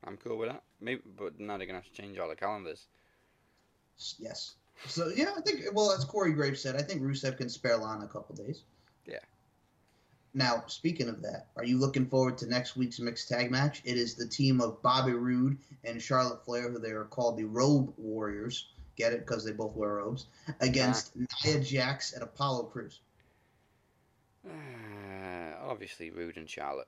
Speaker 2: I'm cool with that. Maybe, but now they're gonna have to change all the calendars.
Speaker 3: Yes. So yeah, I think well, as Corey Graves said, I think Rusev can spare Lana a couple days.
Speaker 2: Yeah.
Speaker 3: Now, speaking of that, are you looking forward to next week's mixed tag match? It is the team of Bobby Roode and Charlotte Flair, who they are called the Robe Warriors. Get it? Because they both wear robes. Against Nia Jax and Apollo Crews.
Speaker 2: Uh, obviously, Roode and Charlotte.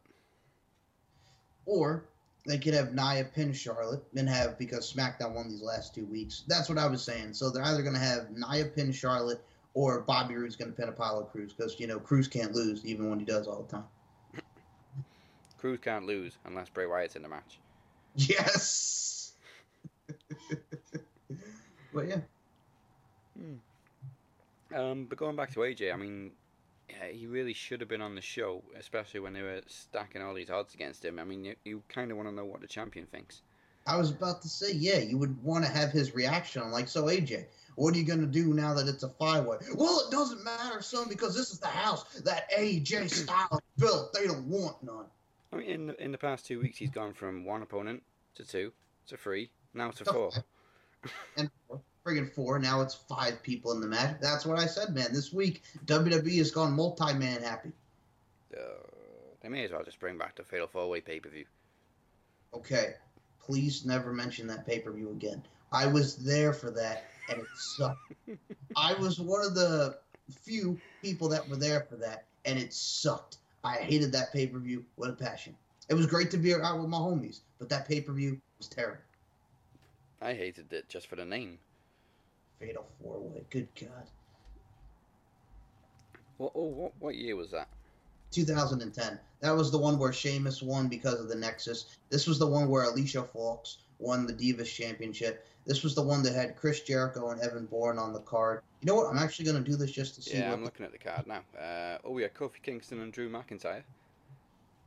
Speaker 3: Or they could have Nia pin Charlotte and have because SmackDown won these last two weeks. That's what I was saying. So they're either going to have Nia pin Charlotte or Bobby Roode's going to pin Apollo Crews because you know Crews can't lose even when he does all the time.
Speaker 2: Crews can't lose unless Bray Wyatt's in the match.
Speaker 3: Yes. but yeah,
Speaker 2: Um, but going back to AJ, I mean, yeah, he really should have been on the show, especially when they were stacking all these odds against him. I mean, you, you kind of want to know what the champion thinks.
Speaker 3: I was about to say yeah, you would want to have his reaction. I'm like, so AJ, what are you going to do now that it's a five way? Well, it doesn't matter, son, because this is the house that AJ Styles built. They don't want none.
Speaker 2: I mean, in the, in the past two weeks, he's gone from one opponent to two to three, now to four.
Speaker 3: and friggin' four. Now it's five people in the match. That's what I said, man. This week WWE has gone multi-man happy.
Speaker 2: Uh, they may as well just bring back the Fatal Four Way pay per view.
Speaker 3: Okay, please never mention that pay-per-view again. I was there for that, and it sucked. I was one of the few people that were there for that, and it sucked. I hated that pay-per-view with a passion. It was great to be out with my homies, but that pay-per-view was terrible.
Speaker 2: I hated it just for the name.
Speaker 3: Fatal four-way. Good God.
Speaker 2: What, oh, what, what year was that?
Speaker 3: 2010. That was the one where Sheamus won because of the Nexus. This was the one where Alicia Fox won the Divas Championship. This was the one that had Chris Jericho and Evan Bourne on the card. You know what? I'm actually going to do this just to see
Speaker 2: Yeah. I'm looking at the card now. Uh, oh, yeah, Kofi Kingston and Drew McIntyre.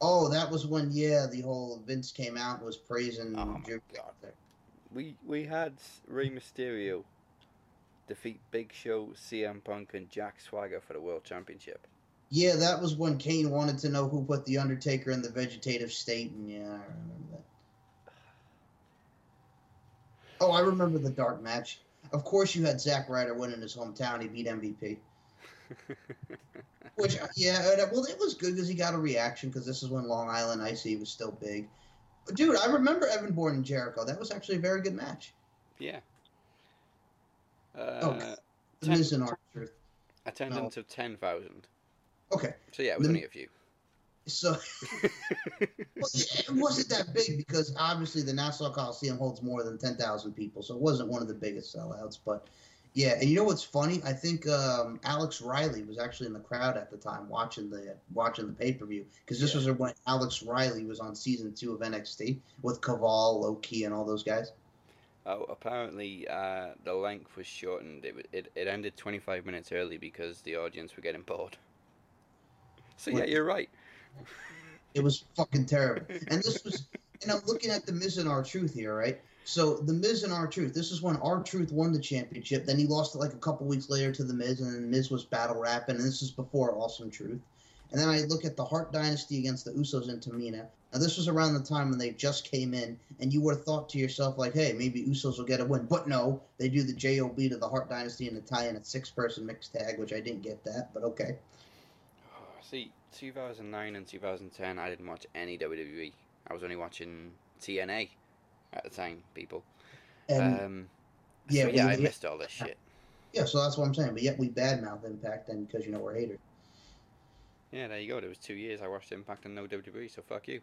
Speaker 3: Oh, that was when yeah, the whole Vince came out and was praising.
Speaker 2: Oh,
Speaker 3: Drew.
Speaker 2: We we had Rey Mysterio defeat Big Show, CM Punk, and Jack Swagger for the World Championship.
Speaker 3: Yeah, that was when Kane wanted to know who put the Undertaker in the vegetative state, and yeah, I remember that. Oh, I remember the dark match. Of course, you had Zack Ryder win in his hometown. He beat MVP. Which, yeah, uh, well, it was good because he got a reaction because this is when Long Island IC was still big. But dude, I remember Evan Bourne and Jericho. That was actually a very good match.
Speaker 2: yeah.
Speaker 3: Oh,
Speaker 2: Uh,
Speaker 3: The
Speaker 2: Ten-
Speaker 3: Miz and Archer.
Speaker 2: attendance of 10,000.
Speaker 3: Okay,
Speaker 2: So, yeah, it was
Speaker 3: The-
Speaker 2: only a few.
Speaker 3: so well, it wasn't that big because obviously the Nassau Coliseum holds more than ten thousand people, so it wasn't one of the biggest sellouts. But yeah, and you know what's funny? I think um, Alex Riley was actually in the crowd at the time watching the watching the pay per view because this was when Alex Riley was on season two of NXT with Kaval, Loki, and all those guys.
Speaker 2: Oh, apparently uh, the length was shortened. It, it it ended 25 minutes early because the audience were getting bored. So yeah, you're right.
Speaker 3: It was fucking terrible. And this was, and I'm looking at the Miz and R-Truth here, right? So the Miz and R-Truth. This is when R-Truth won the championship. Then he lost it like a couple weeks later to the Miz, and then Miz was battle rapping. And this is before Awesome Truth. And then I look at the Hart Dynasty against the Usos and Tamina. Now this was around the time when they just came in, and you would have thought to yourself like, "Hey, maybe Usos will get a win." But no, they do the JOB to the Hart Dynasty and the tie-in a six-person mixed tag, which I didn't get that, but okay.
Speaker 2: See, 2009 and 2010, I didn't watch any WWE. I was only watching TNA at the time, people.
Speaker 3: And
Speaker 2: um,
Speaker 3: yeah,
Speaker 2: so yeah,
Speaker 3: we-
Speaker 2: I missed all this shit.
Speaker 3: Yeah, so that's what I'm saying. But yet we badmouth Impact then because you know we're haters.
Speaker 2: Yeah, there you go. There was two years I watched Impact and no WWE, so fuck you.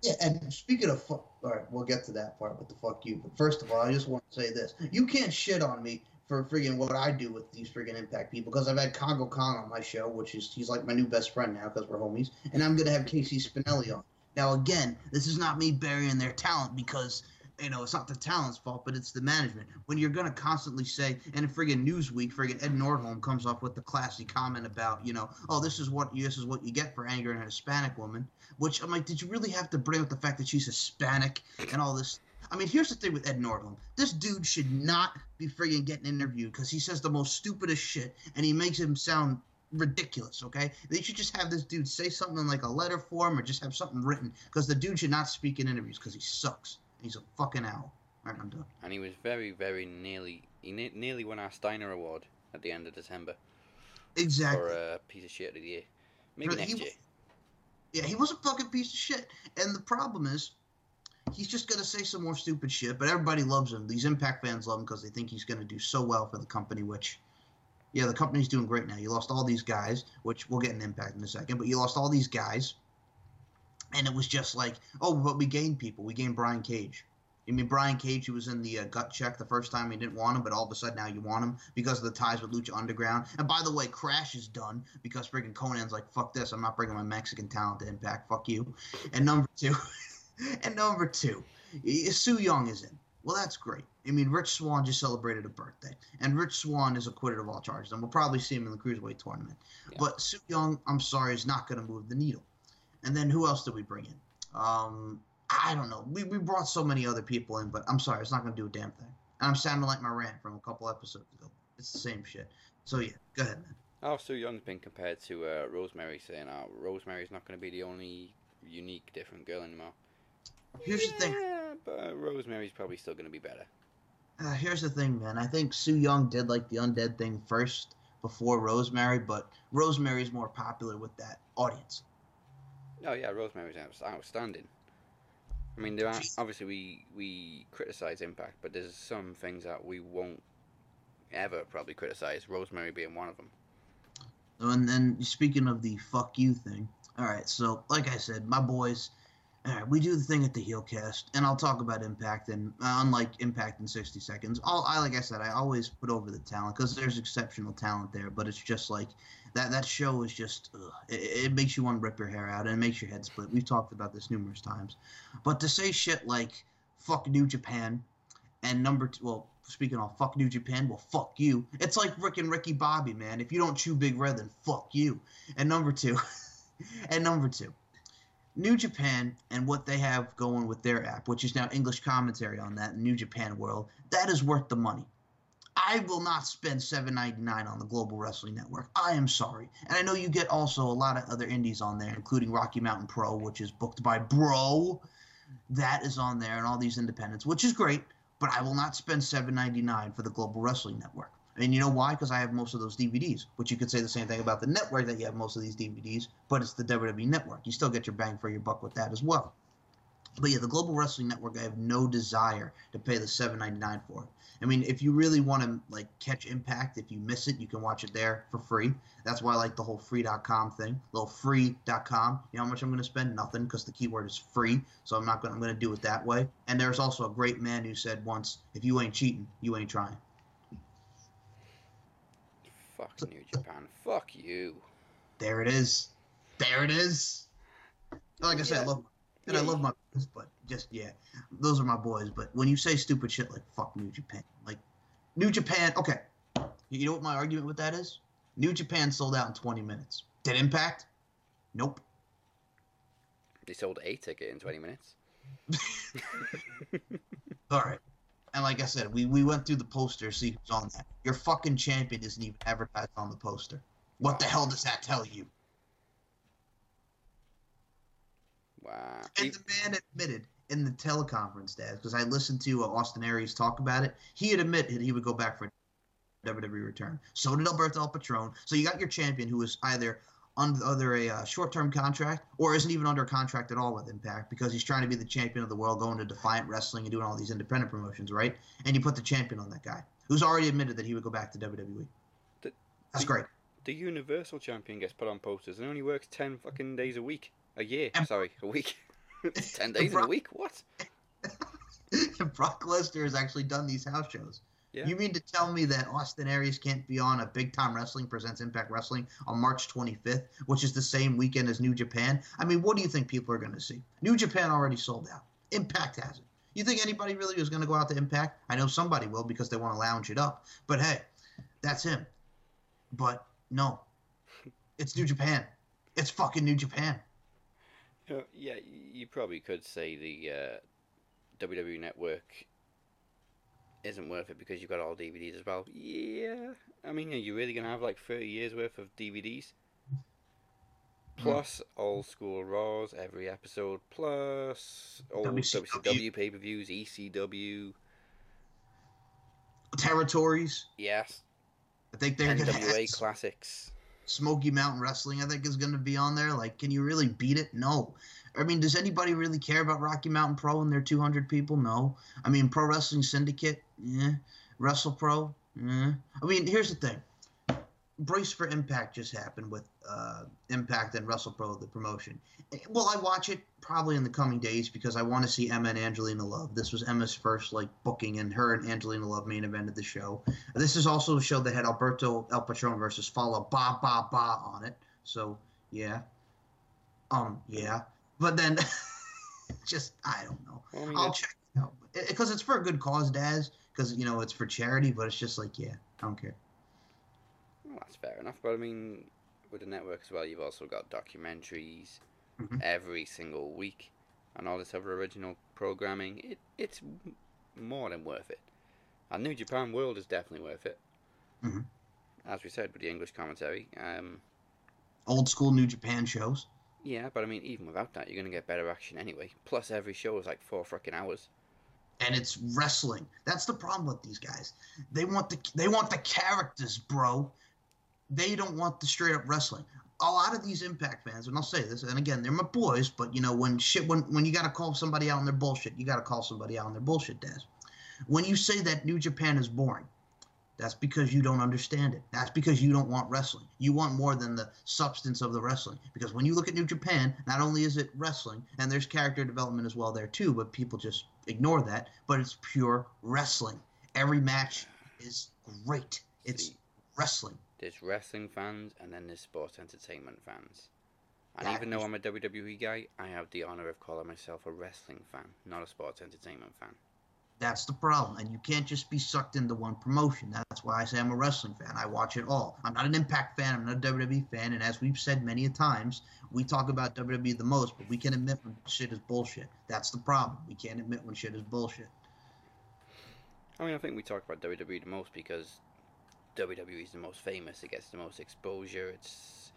Speaker 3: Yeah, and speaking of fuck, all right, we'll get to that part with the fuck you. But first of all, I just want to say this: you can't shit on me for friggin' what I do with these friggin' Impact people because I've had Kongo Kong on my show, which is he's like my new best friend now because we're homies, and I'm gonna have Casey Spinelli on. Now again, this is not me burying their talent because you know it's not the talent's fault, but it's the management. When you're gonna constantly say, and in friggin' Newsweek, friggin' Ed Nordholm comes up with the classy comment about, you know, oh this is what this is what you get for angering a Hispanic woman. Which I'm like, did you really have to bring up the fact that she's Hispanic and all this? I mean, here's the thing with Ed Nordholm. This dude should not be friggin' getting interviewed because he says the most stupidest shit and he makes him sound ridiculous, okay? They should just have this dude say something in like a letter form or just have something written because the dude should not speak in interviews because he sucks. He's a fucking owl. Right, I'm done.
Speaker 2: And he was very, very nearly, he ne- nearly won our Steiner Award at the end of December
Speaker 3: Exactly.
Speaker 2: for a piece of shit of the year. Maybe
Speaker 3: But
Speaker 2: next year.
Speaker 3: Yeah, he was a fucking piece of shit. And the problem is, he's just gonna say some more stupid shit. But everybody loves him. These Impact fans love him because they think he's gonna do so well for the company. Which, yeah, the company's doing great now. You lost all these guys, which we'll get an Impact in a second. But you lost all these guys. And it was just like, oh, but we gained people. We gained Brian Cage. I mean, Brian Cage, who was in the uh, gut check the first time, you didn't want him, but all of a sudden now you want him because of the ties with Lucha Underground. And by the way, Crash is done because freaking Konnan's like, fuck this, I'm not bringing my Mexican talent to Impact, fuck you. And number two, and number two, Su Yung is in. Well, that's great. I mean, Rich Swann just celebrated a birthday, and Rich Swann is acquitted of all charges, and we'll probably see him in the cruiserweight tournament.
Speaker 2: Yeah.
Speaker 3: But Su Yung, I'm sorry, is not going to move the needle. And then who else did we bring in? Um, I don't know. We, we brought so many other people in, but I'm sorry, it's not going to do a damn thing. And I'm sounding like my rant from a couple episodes ago. It's the same shit. So yeah, go ahead, man.
Speaker 2: Oh, Su Yung's been compared to uh, Rosemary, saying, "Oh, Rosemary's not going to be the only unique, different girl anymore."
Speaker 3: Here's the thing.
Speaker 2: But uh, Rosemary's probably still going to be better.
Speaker 3: Uh, here's the thing, man. I think Sue Young did like the undead thing first before Rosemary, but Rosemary's more popular with that audience.
Speaker 2: Oh yeah, Rosemary's out- outstanding. I mean, there are obviously we we criticize Impact, but there's some things that we won't ever probably criticize. Rosemary being one of them.
Speaker 3: And then speaking of the fuck you thing, all right. So like I said, my boys, all right, we do the thing at the heel cast, and I'll talk about Impact. And uh, unlike Impact in 60 seconds, I'll, I like I said, I always put over the talent because there's exceptional talent there. But it's just like that. That show is just ugh, it, it makes you want to rip your hair out and it makes your head split. We've talked about this numerous times. But to say shit like fuck New Japan and number two, well, speaking of fuck New Japan, well, fuck you. It's like Rick and Ricky Bobby, man. If you don't chew Big Red, then fuck you. And number two, and number two, New Japan and what they have going with their app, which is now English commentary on that New Japan world, that is worth the money. I will not spend seven ninety nine on the Global Wrestling Network. I am sorry, and I know you get also a lot of other indies on there, including Rocky Mountain Pro, which is booked by Bro. That is on there, and all these independents, which is great. But I will not spend seven ninety nine for the Global Wrestling Network. And you know why? Because I have most of those DVDs. Which you could say the same thing about the network that you have most of these DVDs, but it's the WWE Network. You still get your bang for your buck with that as well. But yeah, the Global Wrestling Network, I have no desire to pay the seven ninety nine for it. I mean, if you really want to like catch Impact, if you miss it, you can watch it there for free. That's why I like the whole free.com thing. Little free.com. You know how much I'm going to spend? Nothing, because the keyword is free. So I'm not going. I'm going to do it that way. And there's also a great man who said once, "If you ain't cheating, you ain't trying."
Speaker 2: Fuck New Japan. Fuck you.
Speaker 3: There it is. There it is. Like I said, I
Speaker 2: Yeah.
Speaker 3: love and I love my boys, but just yeah, those are my boys. But when you say stupid shit like "fuck New Japan," like New Japan, okay, you know what my argument with that is? New Japan sold out in 20 minutes. Did Impact? Nope.
Speaker 2: They sold a ticket in 20 minutes.
Speaker 3: All right. And like I said, we, we went through the poster, see who's on that. Your fucking champion isn't even advertised on the poster. What the hell does that tell you?
Speaker 2: Wow.
Speaker 3: And the man admitted in the teleconference, Dad, because I listened to uh, Austin Aries talk about it. He had admitted he would go back for WWE return. So did Alberto El Patron. So you got your champion who is either under, under a uh, short-term contract or isn't even under a contract at all with Impact because he's trying to be the champion of the world, going to Defiant Wrestling and doing all these independent promotions, right? And you put the champion on that guy who's already admitted that he would go back to WWE.
Speaker 2: The-
Speaker 3: That's
Speaker 2: the-
Speaker 3: great.
Speaker 2: the Universal Champion gets put on posters and only works 10 fucking days a week. A year.
Speaker 3: And-
Speaker 2: Sorry, a week. 10 days in a week? What?
Speaker 3: Brock Lesnar has actually done these house shows.
Speaker 2: Yeah.
Speaker 3: You mean to tell me that Austin Aries can't be on a Big Time Wrestling presents Impact Wrestling on March 25th, which is the same weekend as New Japan? I mean, what do you think people are going to see? New Japan already sold out. Impact hasn't. You think anybody really is going to go out to Impact? I know somebody will because they want to lounge it up. But hey, that's him. But no, it's New Japan. It's fucking New Japan.
Speaker 2: Uh, yeah, you probably could say the uh, WWE Network isn't worth it because you've got all DVDs as well. Yeah, I mean, are you really gonna have like thirty years worth of DVDs? Hmm. Plus old school Raws every episode, plus old
Speaker 3: WCW.
Speaker 2: WCW pay per views, ECW,
Speaker 3: Territories.
Speaker 2: yes,
Speaker 3: I think they're going to
Speaker 2: NWA
Speaker 3: have
Speaker 2: classics.
Speaker 3: Smoky Mountain Wrestling, I think, is going to be on there. Like, can you really beat it? No. I mean, does anybody really care about Rocky Mountain Pro and their 200 people? No. I mean, Pro Wrestling Syndicate, yeah. Wrestle Pro, yeah. I mean, here's the thing Brace for Impact just happened with uh, Impact and Wrestle Pro, the promotion. Well, I watch it? Probably in the coming days because I want to see Emma and Angelina Love. This was Emma's first like booking, and her and Angelina Love main evented the show. This is also a show that had Alberto El Patron versus Follow Ba Ba Ba on it. So yeah, um, yeah. But then, just I don't know.
Speaker 2: I mean,
Speaker 3: I'll check it out because it's for a good cause, Daz. Because you know it's for charity, but it's just like yeah, I don't care.
Speaker 2: Well, that's fair enough. But I mean, with the network as well, you've also got documentaries
Speaker 3: Mhm.
Speaker 2: every single week and all this other original programming. It it's more than worth it. And New Japan World is definitely worth it.
Speaker 3: Mhm.
Speaker 2: As we said with the English commentary. Um,
Speaker 3: Old school New Japan shows.
Speaker 2: Yeah, but I mean, even without that, you're going to get better action anyway. Plus, every show is like four freaking hours.
Speaker 3: and it's wrestling. That's the problem with these guys. They want the they want the characters, bro. They don't want the straight up wrestling. A lot of these Impact fans, and I'll say this, and again, they're my boys, but you know when shit when when you got to call somebody out on their bullshit, you got to call somebody out on their bullshit, Daz. When you say that New Japan is boring, that's because you don't understand it. That's because you don't want wrestling. You want more than the substance of the wrestling. Because when you look at New Japan, not only is it wrestling, and there's character development as well there too, but people just ignore that. But it's pure wrestling. Every match is great. It's
Speaker 2: See,
Speaker 3: wrestling.
Speaker 2: There's wrestling fans and then there's sports entertainment fans. And
Speaker 3: That
Speaker 2: even though I'm a WWE guy, I have the honor of calling myself a wrestling fan, not a sports entertainment fan.
Speaker 3: That's the problem. And you can't just be sucked into one promotion. That's why I say I'm a wrestling fan. I watch it all. I'm not an Impact fan. I'm not a WWE fan. And as we've said many a times, we talk about WWE the most, but we can admit when shit is bullshit. That's the problem. We can't admit when shit is bullshit.
Speaker 2: I mean, I think we talk about WWE the most because WWE is the most famous. It gets the most exposure. It's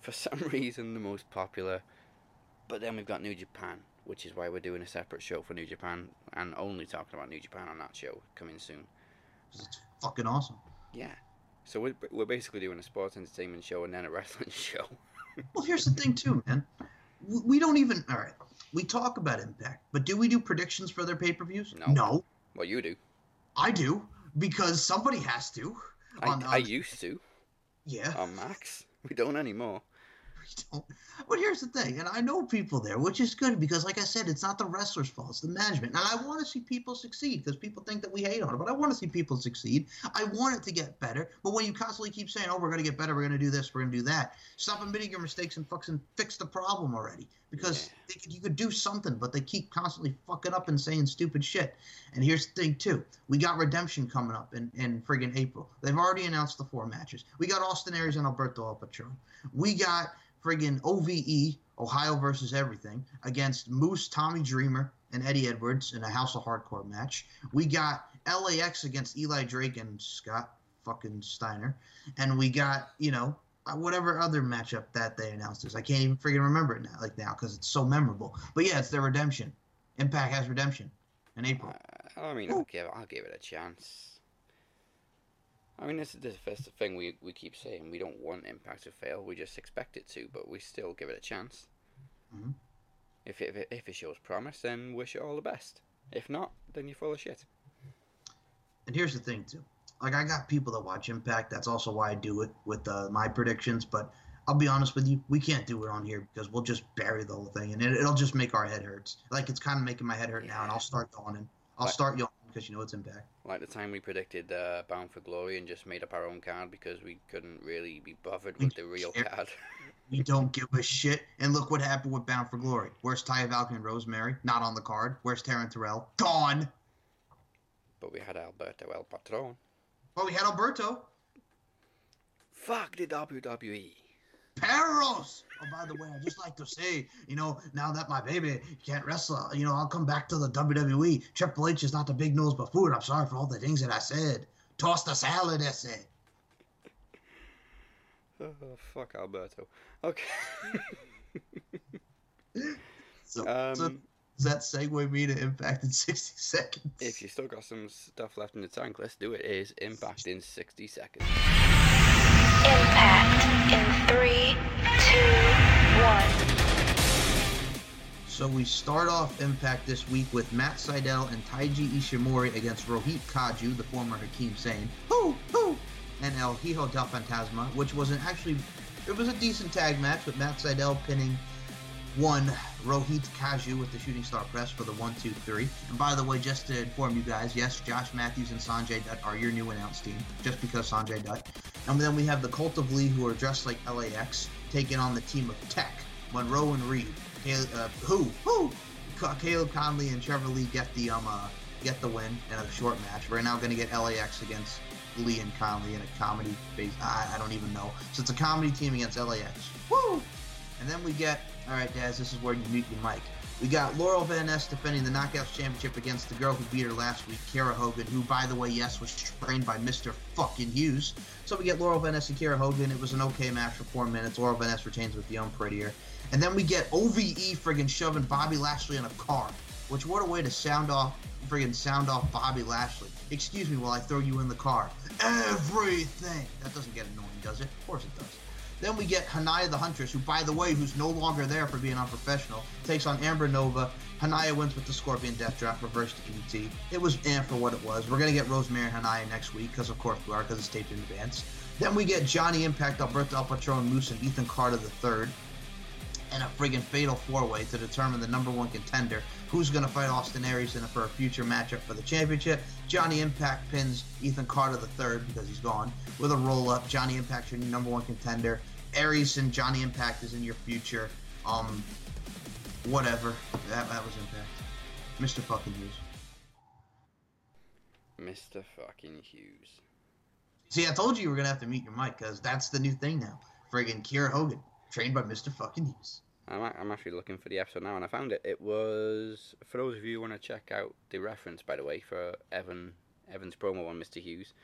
Speaker 2: for some reason the most popular. But then we've got New Japan, which is why we're doing a separate show for New Japan and only talking about New Japan on that show coming soon.
Speaker 3: It's fucking awesome.
Speaker 2: Yeah. So we're, we're basically doing a sports entertainment show and then a wrestling show.
Speaker 3: Well, here's the thing, too, man. We don't even. All right. We talk about Impact, but do we do predictions for their pay per views?
Speaker 2: No.
Speaker 3: No.
Speaker 2: well, you do.
Speaker 3: I do because somebody has to.
Speaker 2: I,
Speaker 3: On-
Speaker 2: I used to
Speaker 3: Yeah.
Speaker 2: on Max. We don't anymore.
Speaker 3: Don't. But here's the thing, and I know people there, which is good because, like I said, it's not the wrestlers' fault; it's the management. And I want to see people succeed because people think that we hate on it, but I want to see people succeed. I want it to get better. But when you constantly keep saying, "Oh, we're going to get better, we're going to do this, we're going to do that," stop admitting your mistakes and fucking fix the problem already. Because they could, you could do something, but they keep constantly fucking up and saying stupid shit. And here's the thing too: we got Redemption coming up in in friggin' April. They've already announced the four matches. We got Austin Aries and Alberto El Patron. We got friggin' OVE, Ohio versus everything, against Moose, Tommy Dreamer, and Eddie Edwards in a House of Hardcore match. We got LAX against Eli Drake and Scott fucking Steiner. And we got, you know, whatever other matchup that they announced is. I can't even freaking remember it now, like now, because it's so memorable. But yeah, it's their redemption. Impact has redemption in April.
Speaker 2: Uh, I mean, I'll give, I'll give it a chance. I mean, this is the first thing we, we keep saying. We don't want Impact to fail. We just expect it to, but we still give it a chance.
Speaker 3: Mhm.
Speaker 2: If, it, if, it, if it shows promise, then wish it all the best. If not, then you're full of shit.
Speaker 3: And here's the thing too. Like I got people that watch Impact. That's also why I do it with uh, my predictions. But I'll be honest with you, we can't do it on here because we'll just bury the whole thing, and it, it'll just make our head hurts. Like it's kind of making my head hurt now, and I'll start yawning. I'll
Speaker 2: Right.
Speaker 3: start yawning because you know it's Impact.
Speaker 2: Like the time we predicted uh, Bound for Glory and just made up our own card because we couldn't really be bothered
Speaker 3: We
Speaker 2: with the real
Speaker 3: care.
Speaker 2: card.
Speaker 3: We don't give a shit. And look what happened with Bound for Glory. Where's Taya Valkyrie and Rosemary? Not on the card. Where's Taryn Terrell? Gone.
Speaker 2: but we had Alberto El Patron.
Speaker 3: Well, we had Alberto.
Speaker 2: Fuck the WWE.
Speaker 3: Perros. Oh, by the way, I just like to say, you know, now that my baby can't wrestle, you know, I'll come back to the WWE. Triple H is not the big nose buffoon. I'm sorry for all the things that I said. Toss the salad, I said.
Speaker 2: Oh, fuck Alberto. Okay.
Speaker 3: So, so
Speaker 2: um,
Speaker 3: does that segue me to Impact in 60 seconds?
Speaker 2: if you still got some stuff left in the tank, let's do it. It is Impact in 60 seconds.
Speaker 5: Impact in three, two, one.
Speaker 3: So we start off Impact this week with Matt Sydal and Taiji Ishimori against Rohit Raju, the former Hakeem Sane. Who, who, and El Hijo del Fantasma, which was an actually it was a decent tag match with Matt Sydal pinning one Rohit Raju with the Shooting Star Press for the one, two, three. And by the way, just to inform you guys, yes, Josh Matthews and Sanjay Dutt are your new announced team, just because Sanjay Dutt. And then we have the Cult of Lee, who are dressed like LAX, taking on the team of Tech, Monroe and Reed. Caleb, uh, who, who? Caleb Konley and Trevor Lee get the um uh, get the win in a short match. We're now going to get LAX against Lee and Konley in a comedy base. I, I don't even know. So it's a comedy team against LAX. Woo! And then we get, all right, Daz, this is where you mute your mic. We got Laurel Van Ness defending the Knockouts Championship against the girl who beat her last week, Kiera Hogan, who, by the way, yes, was trained by Mr. fucking Hughes. So we get Laurel Van Ness and Kiera Hogan. It was an okay match for four minutes. Laurel Van Ness retains with Unprettier. And then we get OVE friggin' shoving Bobby Lashley in a car, which what a way to sound off, friggin' sound off Bobby Lashley. Excuse me while I throw you in the car. Everything. That doesn't get annoying, does it? Of course it does. Then we get Hanaya the Huntress, who, by the way, who's no longer there for being unprofessional, takes on Amber Nova. Hanaya wins with the Scorpion Death Drop, reverse to DDT. It was eh for what it was. We're going to get Rosemary and Hanaya next week, because of course we are, because it's taped in advance. Then we get Johnny Impact, Alberto El Patron Moose, and Ethan Carter III and a friggin' fatal four-way to determine the number one contender who's going to fight Austin Aries in a, for a future matchup for the championship. Johnny Impact pins Ethan Carter III because he's gone with a roll-up. Johnny Impact your number one contender. Aries and Johnny Impact is in your future. Um, whatever. That, that was Impact. Mr. fucking Hughes.
Speaker 2: Mr. fucking Hughes.
Speaker 3: See, I told you you were gonna have to mute your mic because that's the new thing now. Friggin' Kiera Hogan, trained by Mr. fucking Hughes.
Speaker 2: I'm, actually looking for the episode now and I found it. It was, for those of you who want to check out the reference, by the way, for Evan Evan's promo on Mr. Hughes,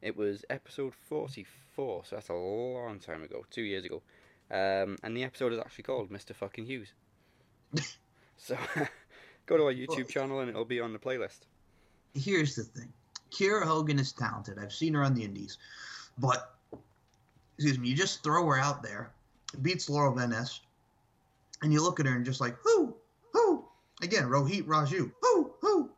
Speaker 2: it was episode 44, so that's a long time ago, two years ago. Um, and the episode is actually called Mr. fucking Hughes. so go to our YouTube
Speaker 3: Well-
Speaker 2: channel and it'll be on the playlist.
Speaker 3: here's the thing Kiera Hogan is talented. I've seen her on the indies. But, excuse me, you just throw her out there, beats Laurel Van Ness, and you look at her and just like, who? Who? Again, Rohit Raju. Who? Who?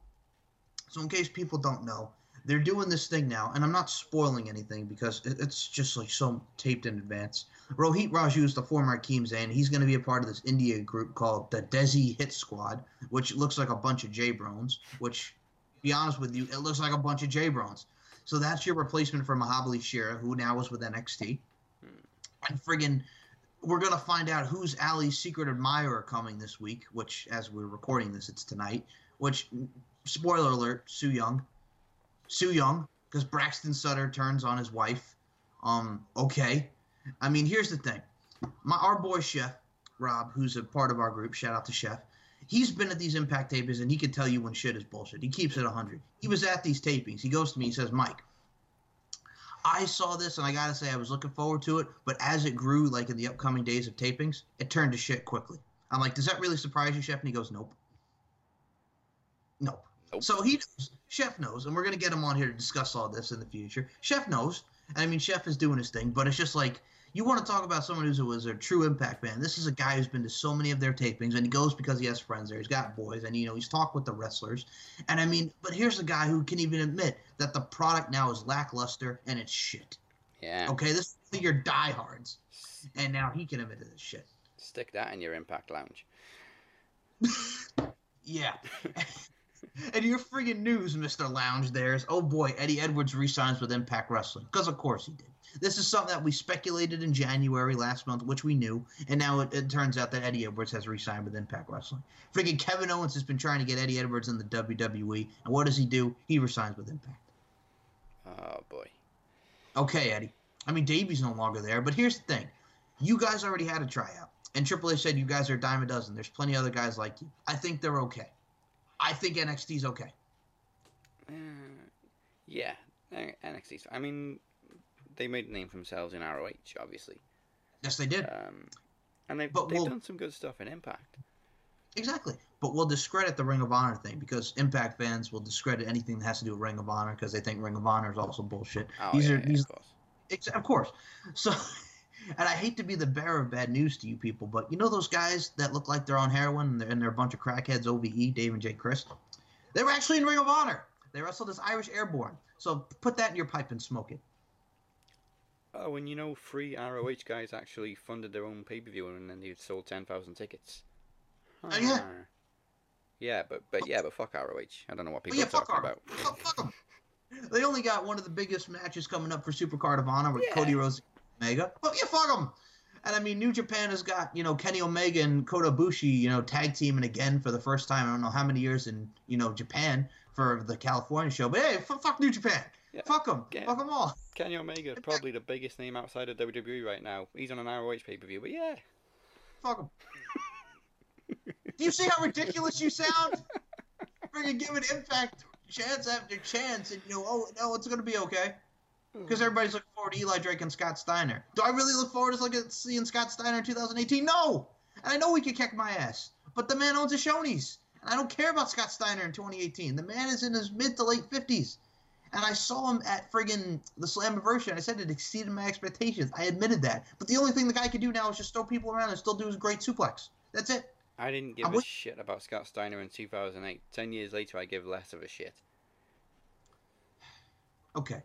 Speaker 3: So, in case people don't know, they're doing this thing now, and I'm not spoiling anything because it's just like so taped in advance. Rohit Raju is the former Akeem Zayn. He's going to be a part of this India group called the Desi Hit Squad, which looks like a bunch of J Brones, which be honest with you, it looks like a bunch of J Browns. So that's your replacement for Mahabali Shera, who now is with NXT. Hmm. And friggin', we're gonna find out who's Ali's secret admirer coming this week. Which, as we're recording this, it's tonight. Which, spoiler alert: Su Yung, Su Yung, because Braxton Sutter turns on his wife. Um, okay. I mean, here's the thing: my our boy Chef Rob, who's a part of our group, shout out to Chef he's been at these impact tapings and he can tell you when shit is bullshit. He keeps it 100. He was at these tapings. He goes to me, he says, Mike, I saw this and I gotta say I was looking forward to it, but as it grew, like in the upcoming days of tapings, it turned to shit quickly. I'm like, does that really surprise you, Chef? And he goes, nope. Nope.
Speaker 2: Nope.
Speaker 3: So he knows. Chef knows, and we're gonna get him on here to discuss all this in the future. Chef knows. And I mean, Chef is doing his thing, but it's just like you want to talk about someone who's was a true impact man. This is a guy who's been to so many of their tapings, and he goes because he has friends there. He's got boys, and you know he's talked with the wrestlers. And I mean, but here's a guy who can even admit that the product now is lackluster and it's shit.
Speaker 2: Yeah.
Speaker 3: Okay, this is your diehards, and now he can admit to this shit.
Speaker 2: Stick that in your Impact Lounge.
Speaker 3: Yeah. and your friggin' news, Mr. Lounge, there's oh boy, Eddie Edwards resigns with Impact Wrestling. Because of course he did. This is something that we speculated in January last month, which we knew, and now it, it turns out that Eddie Edwards has resigned with Impact Wrestling. Friggin' Kevin Owens has been trying to get Eddie Edwards in the WWE, and what does he do? He resigns with Impact.
Speaker 2: Oh boy.
Speaker 3: Okay, Eddie. I mean, Davey's no longer there, but here's the thing. You guys already had a tryout, and Triple H said you guys are a dime a dozen. There's plenty of other guys like you. I think they're okay. I think NXT's okay.
Speaker 2: Uh, yeah, NXT. I mean, they made a name for themselves in ROH, obviously,
Speaker 3: Yes, they did.
Speaker 2: um, and they've
Speaker 3: But
Speaker 2: they've
Speaker 3: we'll-
Speaker 2: done some good stuff in Impact.
Speaker 3: Exactly. But we'll discredit the Ring of Honor thing because Impact fans will discredit anything that has to do with Ring of Honor because they think Ring of Honor is also bullshit.
Speaker 2: Oh
Speaker 3: these
Speaker 2: yeah,
Speaker 3: are
Speaker 2: yeah,
Speaker 3: these,
Speaker 2: of course.
Speaker 3: ex- of course. So, and I hate to be the bearer of bad news to you people, but you know those guys that look like they're on heroin and they're, and they're a bunch of crackheads, OVE, Dave and J. Chris? They were actually in Ring of Honor. They wrestled as Irish Airborne. So put that in your pipe and smoke it.
Speaker 2: Oh, and you know, three ROH guys actually funded their own pay per view and then they sold 10,000 tickets.
Speaker 3: Oh, yeah.
Speaker 2: Yeah, but but yeah, but fuck ROH. I don't know what
Speaker 3: oh,
Speaker 2: people
Speaker 3: yeah,
Speaker 2: are talking about.
Speaker 3: fuck, fuck 'em. They only got one of the biggest matches coming up for Supercard of Honor with
Speaker 2: Yeah.
Speaker 3: Cody Rhodes Omega. But yeah, fuck them. And I mean, New Japan has got you know Kenny Omega and Kota Ibushi, you know, tag teaming again for the first time. I don't know how many years in you know Japan for the California show. But hey, f- fuck New Japan.
Speaker 2: Yeah.
Speaker 3: Fuck them.
Speaker 2: Yeah.
Speaker 3: Fuck them all.
Speaker 2: Kenny Omega is probably the biggest name outside of WWE right now. He's on an ROH pay per view, but yeah.
Speaker 3: Fuck them. Do you see how ridiculous you sound? Freaking giving Impact chance after chance, and you know, oh no, it's gonna be okay. Because everybody's looking forward to Eli Drake and Scott Steiner. Do I really look forward to looking at seeing Scott Steiner in 2018? No. And I know he could kick my ass, but the man owns a Shoney's, and I don't care about Scott Steiner in 2018. The man is in his mid to late 50s, and I saw him at friggin' the Slammiversary. and I said it exceeded my expectations. I admitted that. But the only thing the guy can do now is just throw people around and still do his great suplex. That's it.
Speaker 2: I didn't give a shit about Scott Steiner in 2008. Ten years later, I give less of a shit.
Speaker 3: Okay.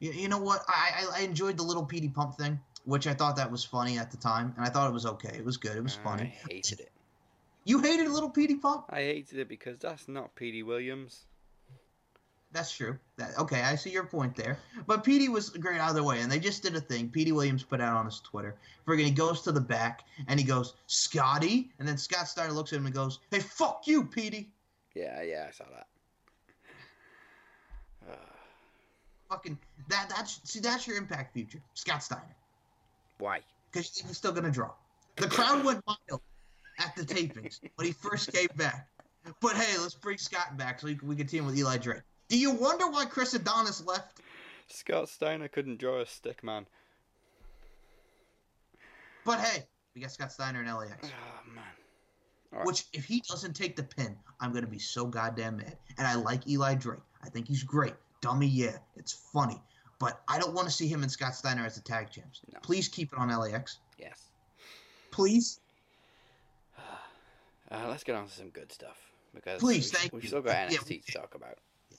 Speaker 3: You, you know what? I, I I enjoyed the little Petey Pump thing, which I thought that was funny at the time, and I thought it was okay. It was good. It was funny.
Speaker 2: I hated it.
Speaker 3: You hated little Petey Pump?
Speaker 2: I hated it because that's not Petey Williams.
Speaker 3: That's true. That, okay, I see your point there. But Petey was great either way, and they just did a thing. Petey Williams put out on his Twitter. Friggin' he goes to the back and he goes, Scotty, and then Scott Steiner looks at him and goes, Hey, fuck you, Petey.
Speaker 2: Yeah, yeah, I saw that. Uh,
Speaker 3: Fucking that. That's see, that's your impact future, Scott Steiner,
Speaker 2: why?
Speaker 3: because he's still gonna draw. The crowd went wild at the tapings when he first came back. But hey, let's bring Scott back so we, we can team with Eli Drake. Do you wonder why Chris Adonis left?
Speaker 2: Scott Steiner couldn't draw a stick man.
Speaker 3: But hey, we got Scott Steiner and LAX.
Speaker 2: Oh ah, man. All right.
Speaker 3: Which, if he doesn't take the pin, I'm gonna be so goddamn mad. And I like Eli Drake. I think he's great. Dummy, yeah, it's funny. But I don't want to see him and Scott Steiner as the tag champs.
Speaker 2: No.
Speaker 3: Please keep it on LAX.
Speaker 2: Yes.
Speaker 3: Please.
Speaker 2: Uh, let's get on to some good stuff because
Speaker 3: Please,
Speaker 2: we've,
Speaker 3: thank
Speaker 2: we've
Speaker 3: you.
Speaker 2: still got
Speaker 3: Yeah,
Speaker 2: NXT to talk about.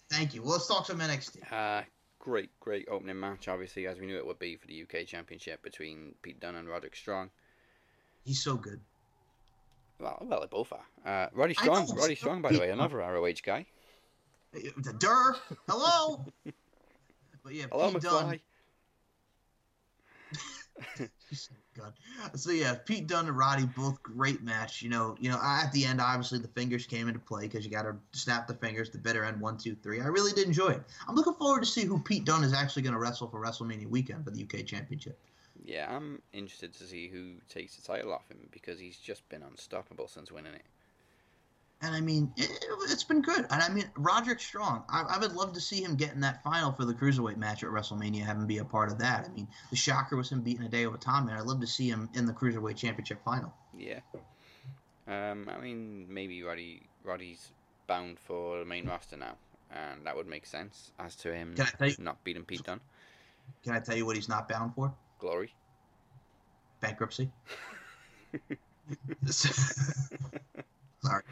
Speaker 3: Thank you. Well, let's talk some NXT.
Speaker 2: Uh, great, great opening match, obviously, as we knew it would be for the UK Championship between Pete Dunne and Roderick Strong.
Speaker 3: He's so good.
Speaker 2: Well, well, they both are. Uh, Roddy Strong, Roddy Strong, by the way, another ROH guy.
Speaker 3: The Durr. Hello. but yeah,
Speaker 2: Hello,
Speaker 3: Pete Dunne.
Speaker 2: McFly.
Speaker 3: God. So yeah, Pete Dunne and Roddy both great match. You know, you know, at the end, obviously the fingers came into play because you got to snap the fingers. The bitter end, one, two, three. I really did enjoy it. I'm looking forward to see who Pete Dunne is actually going to wrestle for WrestleMania weekend for the UK Championship.
Speaker 2: Yeah, I'm interested to see who takes the title off him because he's just been unstoppable since winning it.
Speaker 3: And I mean, it, it's been good. And I mean, Roderick Strong. I, I would love to see him get in that final for the cruiserweight match at WrestleMania. Have him be a part of that. I mean, the shocker was him beating Hideo Itami, and I'd love to see him in the cruiserweight championship final.
Speaker 2: Yeah. Um, I mean, maybe Roddy Roddy's bound for the main roster now, and that would make sense as to him
Speaker 3: Can I tell you-
Speaker 2: not beating Pete Dunne.
Speaker 3: Can I tell you what he's not bound for?
Speaker 2: Glory.
Speaker 3: Bankruptcy. Sorry.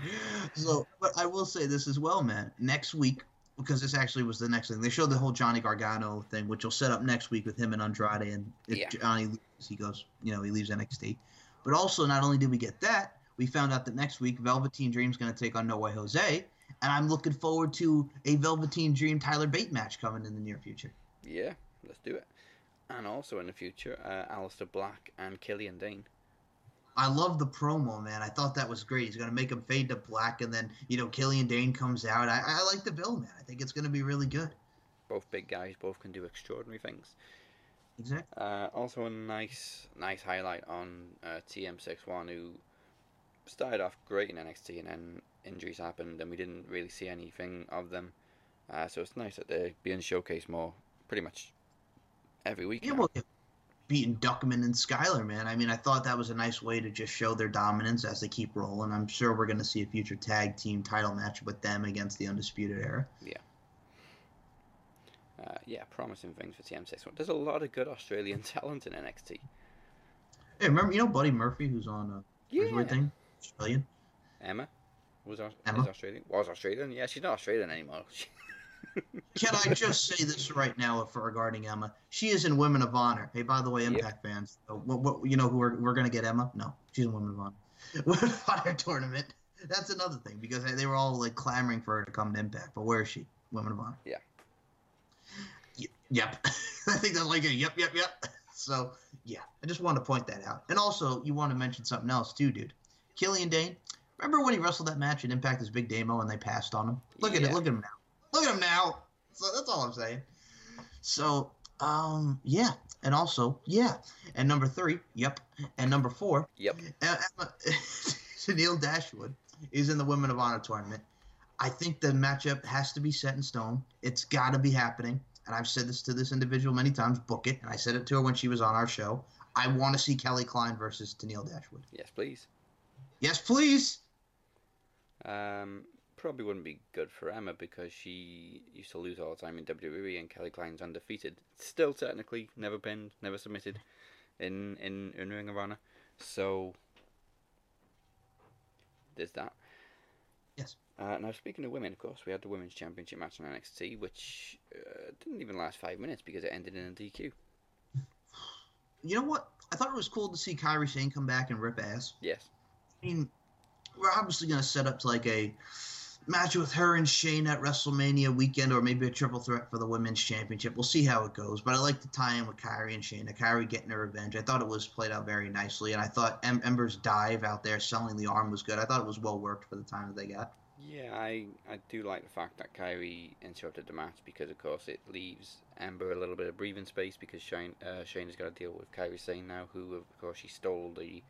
Speaker 3: So, but I will say this as well, man. Next week, because this actually was the next thing, they showed the whole Johnny Gargano thing, which will set up next week with him and Andrade. And if
Speaker 2: Yeah.
Speaker 3: Johnny leaves, he goes, you know, he leaves NXT. But also, not only did we get that, we found out that next week Velveteen Dream's going to take on No Way Jose, and I'm looking forward to a Velveteen Dream Tyler Bate match coming in the near future.
Speaker 2: Yeah, let's do it. And also in the future, uh, Aleister Black and Killian Dain.
Speaker 3: I love the promo, man. I thought that was great. He's gonna make him fade to black, and then you know Killian Dain comes out. I, I like the bill, man. I think it's gonna be really good.
Speaker 2: Both big guys, both can do extraordinary things.
Speaker 3: Exactly.
Speaker 2: Uh, also a nice, nice highlight on uh, TM61 who started off great in NXT and then injuries happened and we didn't really see anything of them. Uh, so it's nice that they're being showcased more, pretty much every week.
Speaker 3: Yeah, well, beating Duckman and Skyler, man. I mean, I thought that was a nice way to just show their dominance as they keep rolling. I'm sure we're gonna see a future tag team title match with them against the Undisputed Era. Yeah.
Speaker 2: Uh, yeah, promising things for TM61. There's a lot of good Australian talent in NXT.
Speaker 3: Hey, remember you know Buddy Murphy, who's on uh,
Speaker 2: Yeah.
Speaker 3: Thing, Australian.
Speaker 2: Emma was
Speaker 3: Emma?
Speaker 2: Australian. Was Australian? Yeah, she's not Australian anymore.
Speaker 3: Can I just say this right now for regarding Emma? She is in Women of Honor. Hey, by the way, Impact fans, uh, what, what you know who we're, we're gonna get Emma? No, she's in Women of Honor. Women of Honor tournament. That's another thing because they were all like clamoring for her to come to Impact, but where is she? Women of Honor.
Speaker 2: Yeah.
Speaker 3: Y- yep. I think that's like a yep, yep, yep. So yeah, I just wanted to point that out. And also, you want to mention something else too, dude. Killian Dain. Remember when he wrestled that match at Impact as Big Damo and they passed on him? Look at it. Look at him now. Him now. So that's all I'm saying. So, um, yeah, and also, yeah, and number three, yep, and number four,
Speaker 2: Yep.
Speaker 3: Emma, Neil Dashwood is in the Women of Honor tournament. I think the matchup has to be set in stone. It's got to be happening. And I've said this to this individual many times. Book it. And I said it to her when she was on our show. I want to see Kelly Klein versus Tenille Dashwood.
Speaker 2: Yes, please.
Speaker 3: Yes, please.
Speaker 2: Um, probably wouldn't be good for Emma because she used to lose all the time in WWE, and Kelly Klein's undefeated. Still, technically, never pinned, never submitted in in, in Ring of Honor. So there's that.
Speaker 3: Yes.
Speaker 2: Uh, now, speaking of women, of course, we had the women's championship match on NXT, which uh, didn't even last five minutes because it ended in a DQ.
Speaker 3: You know what? I thought it was cool to see Kairi Sane come back and rip ass.
Speaker 2: Yes.
Speaker 3: I mean, we're obviously going to set up to like a match with her and Shane at WrestleMania weekend, or maybe a triple threat for the women's championship. We'll see how it goes. But I like to tie in with Kairi and Shayna. Kairi getting her revenge. I thought it was played out very nicely, and I thought em- Ember's dive out there selling the arm was good. I thought it was well worked for the time that they got.
Speaker 2: Yeah, I, I do like the fact that Kairi interrupted the match because, of course, it leaves Ember a little bit of breathing space because Shane, uh, Shane has got to deal with Kairi Sane now, who, of course, she stole the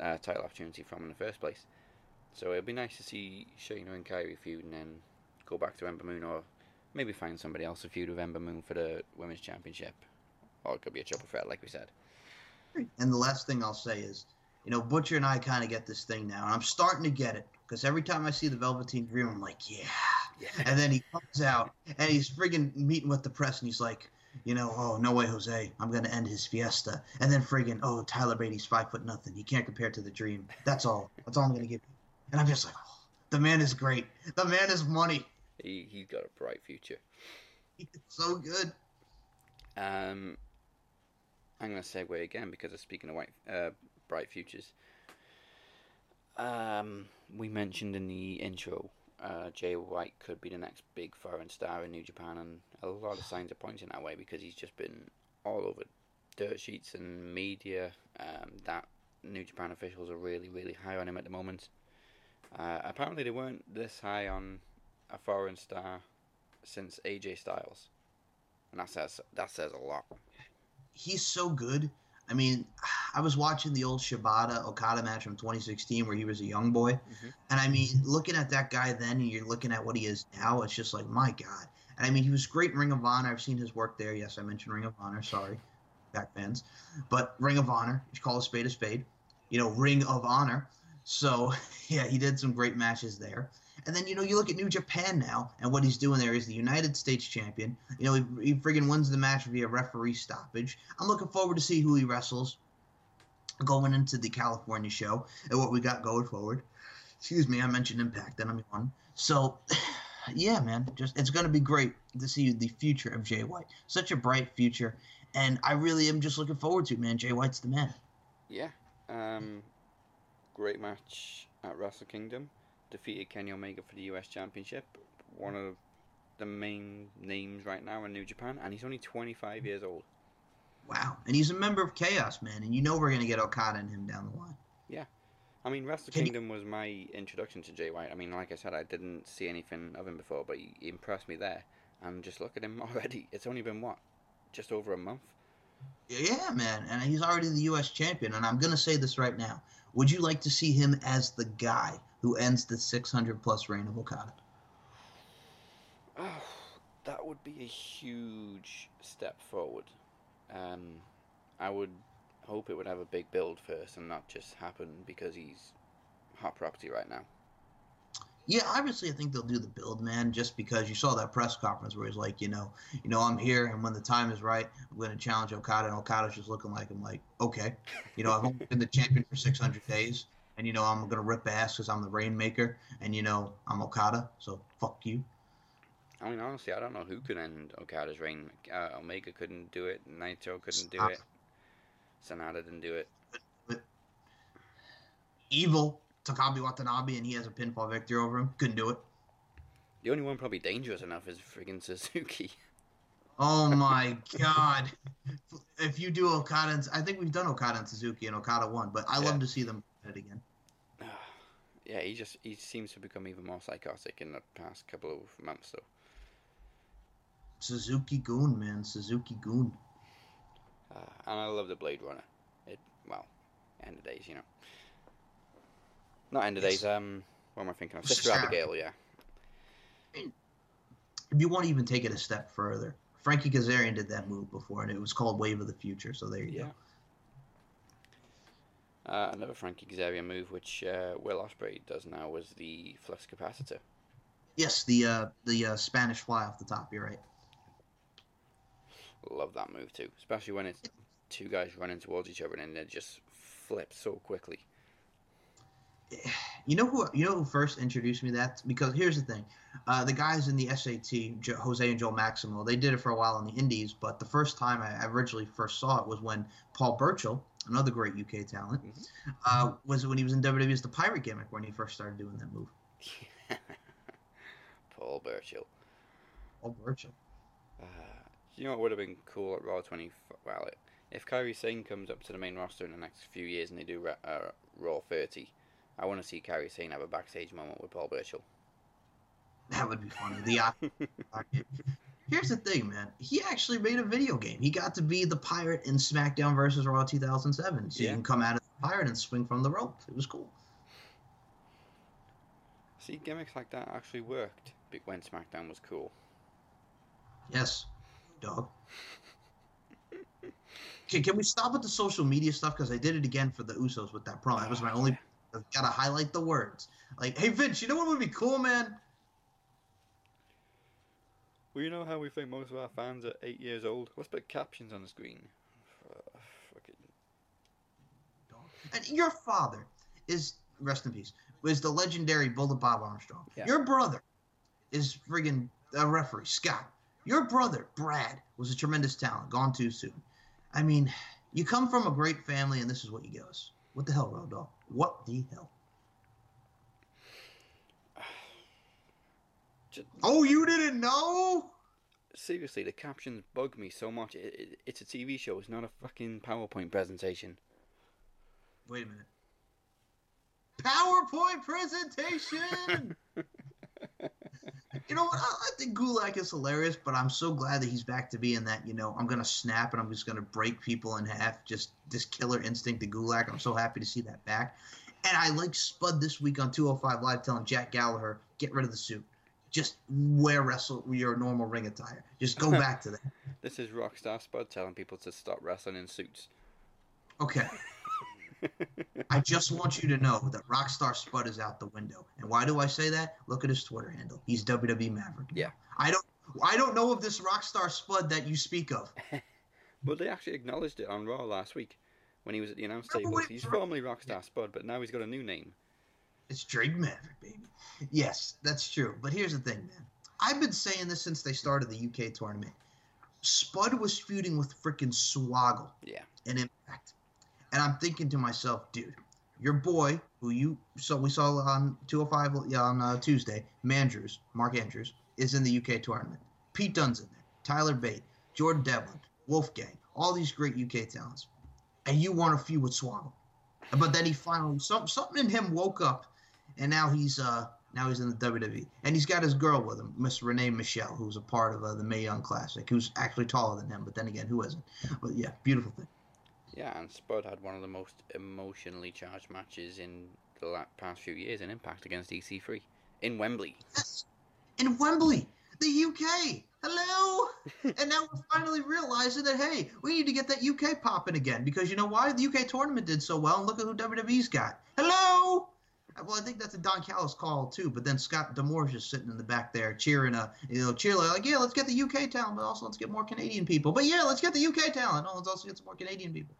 Speaker 2: uh, title opportunity from in the first place. So it'll be nice to see Shayna and Kairi feud and then go back to Ember Moon or maybe find somebody else to feud with Ember Moon for the Women's Championship. Or it could be a triple threat, like we said.
Speaker 3: And the last thing I'll say is, you know, Butcher and I kind of get this thing now, and I'm starting to get it because every time I see the Velveteen Dream, I'm like, yeah.
Speaker 2: Yeah.
Speaker 3: And then he comes out and he's friggin' meeting with the press, and he's like, you know, oh no way, Jose, I'm gonna end his fiesta. And then friggin', oh Tyler Brady's five foot nothing. He can't compare to the Dream. That's all. That's all I'm gonna give you. And I'm just like, oh, the man is great. The man is money.
Speaker 2: He, he's got a bright future.
Speaker 3: He's so good.
Speaker 2: Um, I'm going to segue again because of speaking of white, uh, bright futures. Um, we mentioned in the intro, uh, Jay White could be the next big foreign star in New Japan, and a lot of signs are pointing that way because he's just been all over dirt sheets and media. Um, that New Japan officials are really, really high on him at the moment. Uh, apparently, they weren't this high on a foreign star since AJ Styles, and that says that says a lot.
Speaker 3: he's so good. I mean, I was watching the old Shibata Okada match from 2016 where he was a young boy.
Speaker 2: Mhm.
Speaker 3: And I mean, looking at that guy then and you're looking at what he is now, it's just like, my God. And I mean, he was great in Ring of Honor. I've seen his work there. Yes, I mentioned Ring of Honor. Sorry, back fans. But Ring of Honor, you call a spade a spade. You know, Ring of Honor. So, yeah, he did some great matches there. And then, you know, you look at New Japan now, and what he's doing there is the United States champion. You know, he, he friggin' wins the match via referee stoppage. I'm looking forward to see who he wrestles going into the California show and what we got going forward. Excuse me, I mentioned Impact, then I'm on. So, yeah, man, just it's to be great to see the future of Jay White. Such a bright future, and I really am just looking forward to it, man. Jay White's the man.
Speaker 2: Yeah. Um, great match at Wrestle Kingdom. Defeated Kenny Omega for the US Championship. One of the main names right now in New Japan, and he's only 25 years old.
Speaker 3: Wow, and he's a member of Chaos, man, and you know we're going to get Okada and him down the line.
Speaker 2: Yeah, I mean, Wrestle
Speaker 3: Can
Speaker 2: Kingdom was my introduction to Jay White. I mean, like I said, I didn't see anything of him before, but he, he impressed me there. And just look at him already. It's only been, what, just over a month?
Speaker 3: Yeah, man, and he's already the U.S. champion. And I'm gonna say this right now: Would you like to see him as the guy who ends the 600 plus reign of Okada?
Speaker 2: Oh, that would be a huge step forward. Um, I would hope it would have a big build first and not just happen because he's hot property right now.
Speaker 3: Yeah, obviously, I think they'll do the build, man. Just because you saw that press conference where he's like, you know, you know, I'm here, and when the time is right, I'm going to challenge Okada, and Okada's just looking like I'm like, okay, you know, I've only been the champion for 600 days, and you know, I'm going to rip ass because I'm the rainmaker, and you know, I'm Okada, so fuck you.
Speaker 2: I mean, honestly, I don't know who could end Okada's reign. Uh, Omega couldn't do it. Naito couldn't do it. Sanada didn't do it.
Speaker 3: Evil Takaaki Watanabe, and he has a pinfall victory over him. Couldn't do it.
Speaker 2: The only one probably dangerous enough is friggin' Suzuki.
Speaker 3: Oh my god! If you do Okada, and, I think we've done Okada and Suzuki, and Okada won. But I
Speaker 2: Yeah.
Speaker 3: love to see them it again.
Speaker 2: yeah, he just he seems to become even more psychotic in the past couple of months, though.
Speaker 3: Suzuki-gun, man, Suzuki-gun.
Speaker 2: Uh, and I love the Blade Runner. It well, end of days, you know. Not end of days. Um, what am I thinking of?
Speaker 3: Sister
Speaker 2: Sister Abigail. Yeah.
Speaker 3: If you want to even take it a step further, Frankie Kazarian did that move before, and it was called Wave of the Future. So there you
Speaker 2: Yeah. Uh, another Frankie Xavier move, which uh, Will Ospreay does now, was the flux capacitor.
Speaker 3: Yes, the uh, the uh, Spanish fly off the top. You're right.
Speaker 2: Love that move too, especially when it's two guys running towards each other and it just flips so quickly.
Speaker 3: You know who you know who first introduced me to that because here's the thing, uh, the guys in the SAT, Jo- Jose and Joel Maximo, they did it for a while in the Indies, but the first time I originally first saw it was when Paul Burchill, another great UK talent, uh, was when he was in WWE as the pirate gimmick when he first started doing that move.
Speaker 2: Paul Burchill.
Speaker 3: Paul Burchill.
Speaker 2: Uh, you know what would have been cool at Raw 20? Well, if Kairi Sane comes up to the main roster in the next few years and they do uh, Raw 30, I want to see Kairi Sane have a backstage moment with Paul Burchill.
Speaker 3: That would be funny. The Here's the thing, man. He actually made a video game. He got to be the pirate in SmackDown versus Raw 2007. So
Speaker 2: Yeah.
Speaker 3: you can come out as the pirate and swing from the rope. It was cool.
Speaker 2: See, gimmicks like that actually worked when SmackDown was cool.
Speaker 3: Yes, dog. Okay, can we stop with the social media stuff? Because I did it again for the Usos with that promo. That was my only. I've got to highlight the words. Like, hey Vince, you know what would be cool, man?
Speaker 2: Well, you know how we think most of our fans are eight years old? Let's put captions on the screen. Uh, fucking
Speaker 3: And your father is rest in peace. Was the legendary Bullet Bob Armstrong.
Speaker 2: Yeah.
Speaker 3: Your brother is friggin' a referee, Scott. Your brother, Brad, was a tremendous talent. Gone too soon. I mean, you come from a great family, and this is what you give us. What the hell, Road Dogg? What the hell?
Speaker 2: Just,
Speaker 3: Oh, you didn't know?
Speaker 2: seriously, the captions bug me so much. It, it, it's a TV show. It's not a fucking PowerPoint presentation.
Speaker 3: Wait a minute. PowerPoint presentation. you know what? I, I think Gulak is hilarious, but I'm so glad that he's back to being that. You know, I'm gonna snap and I'm just gonna break people in half. Just this killer instinct to Gulak. I'm so happy to see that back. And I like Spud this week on 205 Live telling Jack Gallagher, get rid of the suit. Just wear wrestle your normal ring attire. Just go back to that.
Speaker 2: This is Rockstar Spud telling people to stop wrestling in suits.
Speaker 3: Okay. I just want you to know that Rockstar Spud is out the window. And why do I say that? Look at his Twitter handle. He's WWE Maverick.
Speaker 2: Yeah.
Speaker 3: I don't I don't know of this Rockstar Spud that you speak of.
Speaker 2: But they actually acknowledged it on Raw last week when he was at the announce table. He's formerly Rockstar Spud, but now he's got a new name.
Speaker 3: It's Drake Maverick, baby. Yes, that's true. But here's the thing, man. I've been saying this since they started the UK tournament. Spud was feuding with freaking Swoggle.
Speaker 2: Yeah.
Speaker 3: an impact. And I'm thinking to myself, dude, your boy, who you so we saw on 205 on uh, Tuesday, Mandrews, Mark Andrews, is in the UK tournament. Pete Dunne's in there, Tyler Bate, Jordan Devlin, Wolfgang, all these great UK talents. And you want a few with Swoggle. But then he finally some, something in him woke up and now he's uh now he's in the WWE. And he's got his girl with him, Miss Renee Michelle, who's a part of uh, the Mae Young Classic, who's actually taller than him, but then again, who isn't? But yeah, beautiful thing.
Speaker 2: Yeah, and Spud had one of the most emotionally charged matches in the past few years in Impact against EC3 in Wembley.
Speaker 3: Yes. In Wembley, the UK. Hello. and now we're finally realizing that hey, we need to get that UK popping again because you know why? The UK tournament did so well, and look at who WWE's got. Hello. Well, I think that's a Don Callis call too, but then Scott D'Amore's just sitting in the back there cheering, uh, you know, cheering like, yeah, let's get the UK talent, but also let's get more Canadian people. But yeah, let's get the UK talent. Oh, let's also get some more Canadian people.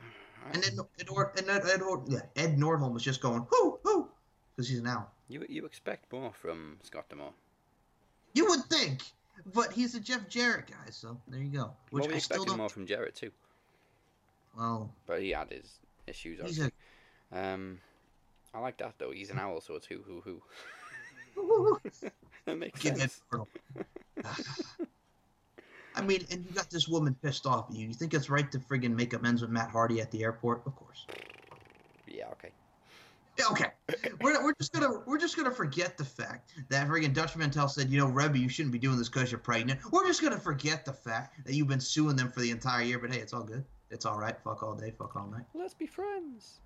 Speaker 3: And then Ed, Ed, Ed, yeah, Ed Nordholm was just going, whoo, whoo, because he's now.
Speaker 2: You you expect more from Scott Demore.
Speaker 3: You would think, but he's a Jeff Jarrett guy, so there you go. Which
Speaker 2: well, we
Speaker 3: I still don't.
Speaker 2: more from Jarrett too,
Speaker 3: Well,
Speaker 2: but he had his issues.
Speaker 3: he's
Speaker 2: Obviously.
Speaker 3: a.
Speaker 2: Um, I like that though. He's an owl, so it's who who who. that makes
Speaker 3: Get that
Speaker 2: sense.
Speaker 3: girl. I mean, and you got this woman pissed off at you. You think it's right to friggin' make amends with Matt Hardy at the airport? Of course.
Speaker 2: Yeah. Okay.
Speaker 3: Yeah, Okay, we're, we're just gonna we're just gonna forget the fact that friggin' Dutch Mantell said, you know, Reby, you shouldn't be doing this because you're pregnant. We're just gonna forget the fact that you've been suing them for the entire year. But hey, it's all good. It's all right. Fuck all day. Fuck all night.
Speaker 2: Let's be friends.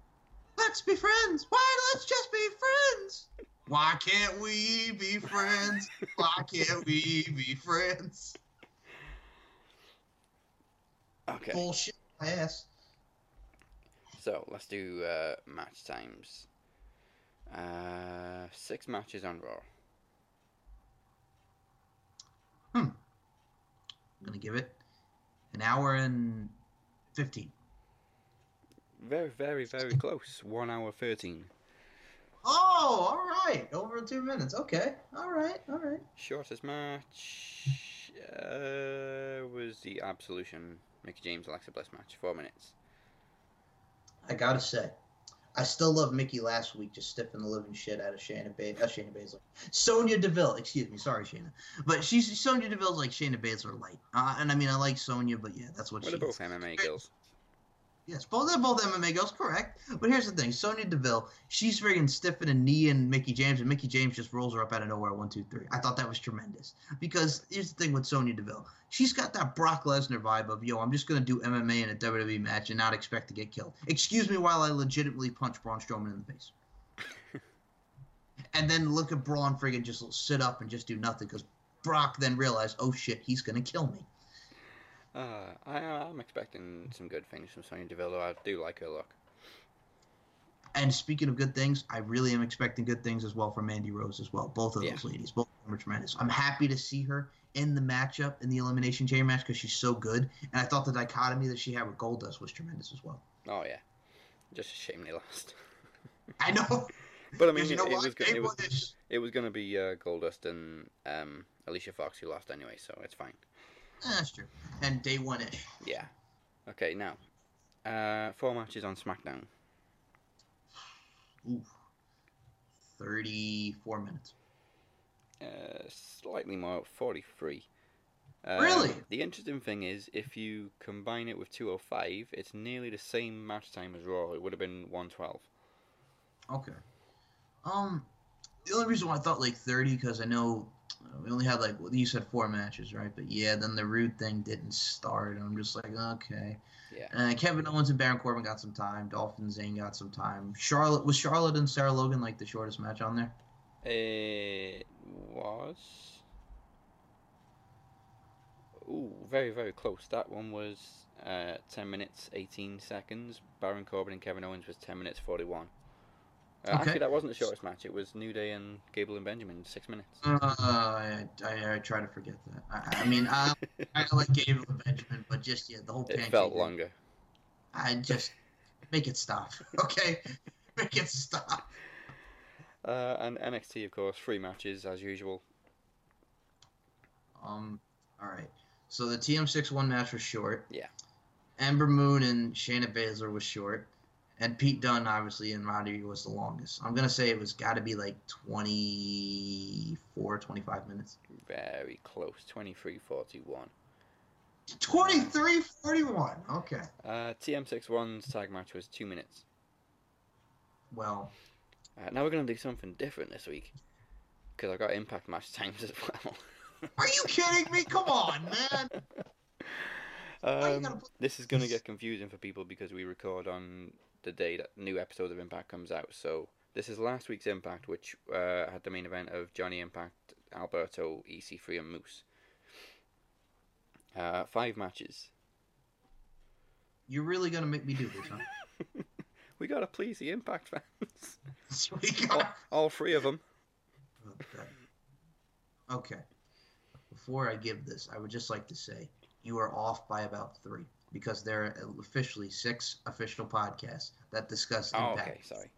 Speaker 3: Let's be friends. Why? Let's just be friends. Why can't we be friends? Why can't we be friends?
Speaker 2: Okay.
Speaker 3: Bullshit. Ass.
Speaker 2: So let's do uh, match times. Uh, six matches on Raw. Hmm.
Speaker 3: I'm gonna give it an hour and fifteen.
Speaker 2: Very, very, very close. One hour thirteen.
Speaker 3: Oh, all right. Over two minutes. Okay. All right. All right.
Speaker 2: Shortest match uh, was the Absolution Mickie James Alexa Bliss match. Four minutes.
Speaker 3: I gotta say, I still love Mickey last week just stiffing the living shit out of Shayna, ba- uh, Shayna Baszler. Sonya Deville, excuse me, sorry Shayna, but she's Sonya Deville's like Shayna Baszler light, uh, and I mean I like Sonya, but yeah, that's what
Speaker 2: they're
Speaker 3: is.
Speaker 2: both MMA girls.
Speaker 3: Yes, both they're both MMA girls, correct. But here's the thing: Sonya Deville, she's friggin' stiffing a knee in Mickie James, and Mickie James just rolls her up out of nowhere. One, two, three. I thought that was tremendous because here's the thing with Sonya Deville: she's got that Brock Lesnar vibe of yo, I'm just gonna do MMA in a WWE match and not expect to get killed. Excuse me while I legitimately punch Braun Strowman in the face. and then look at Braun friggin' just sit up and just do nothing because Brock then realized, oh shit, he's gonna kill me.
Speaker 2: Uh, I, I'm expecting some good things from Sonya Deville. I do like her look.
Speaker 3: And speaking of good things, I really am expecting good things as well from Mandy Rose as well. Both of
Speaker 2: Yeah.
Speaker 3: those ladies, both of them are tremendous. I'm happy to see her in the matchup in the Elimination Chamber match because she's so good. And I thought the dichotomy that she had with Goldust was tremendous as well.
Speaker 2: Oh yeah, just a shame they lost.
Speaker 3: I know.
Speaker 2: But I mean,
Speaker 3: you
Speaker 2: it,
Speaker 3: know
Speaker 2: it
Speaker 3: what?
Speaker 2: was go-
Speaker 3: Day
Speaker 2: it was it was gonna be uh, Goldust and um, Alicia Fox who lost anyway, so it's fine.
Speaker 3: That's true. And day one ish.
Speaker 2: Yeah. Okay, now uh, four matches on SmackDown.
Speaker 3: Ooh. 34 minutes.
Speaker 2: Uh, slightly more, 43. Um,
Speaker 3: Really?
Speaker 2: The interesting thing is, if you combine it with 205, it's nearly the same match time as Raw. It would have been 112.
Speaker 3: Okay. Um, the only reason why I thought like 30 because I know uh, we only had like you said four matches, right? But yeah, then the Roode thing didn't start. and I'm just like, okay.
Speaker 2: Yeah.
Speaker 3: Uh, Kevin Owens and Baron Corbin got some time. Dolphin Zane got some time. Charlotte was Charlotte and Sarah Logan like the shortest match on there.
Speaker 2: It was. Ooh, very, very close. That one was uh, 10 minutes, 18 seconds. Baron Corbin and Kevin Owens was 10 minutes, 41. Uh,
Speaker 3: Okay.
Speaker 2: Actually, that wasn't the shortest match. It was New Day and Gable and Benjamin, six minutes.
Speaker 3: Uh, I, I, I try to forget that. I, I mean, I, I like Gable and Benjamin, but just yeah, the whole
Speaker 2: It
Speaker 3: pancake
Speaker 2: felt
Speaker 3: thing,
Speaker 2: longer.
Speaker 3: I just make it stop, okay? make it stop.
Speaker 2: Uh, and NXT, of course, three matches as usual.
Speaker 3: Um, all right. So the TM61 match was short.
Speaker 2: Yeah.
Speaker 3: Ember Moon and Shayna Baszler was short. And Pete Dunne, obviously, and Roddy was the longest. I'm going to say it was got to be like 24, 25 minutes.
Speaker 2: Very close, 23-41.
Speaker 3: 23, 41. Okay.
Speaker 2: Uh, TM61's tag match was two minutes.
Speaker 3: Well,
Speaker 2: Uh, now we're going to do something different this week. Because I've got Impact match times as well.
Speaker 3: are you kidding me? Come on, man.
Speaker 2: Um, this is going to get confusing for people because we record on the day that new episode of Impact comes out. So this is last week's Impact, which uh, had the main event of Johnny Impact, Alberto, EC3, and Moose. Uh, five matches.
Speaker 3: You're really going to make me do this, huh?
Speaker 2: We gotta please the Impact fans. All, all three of them.
Speaker 3: Okay. Okay. Before I give this, I would just like to say you are off by about three because there are officially six official podcasts that discuss
Speaker 2: Oh,
Speaker 3: impact.
Speaker 2: okay, sorry.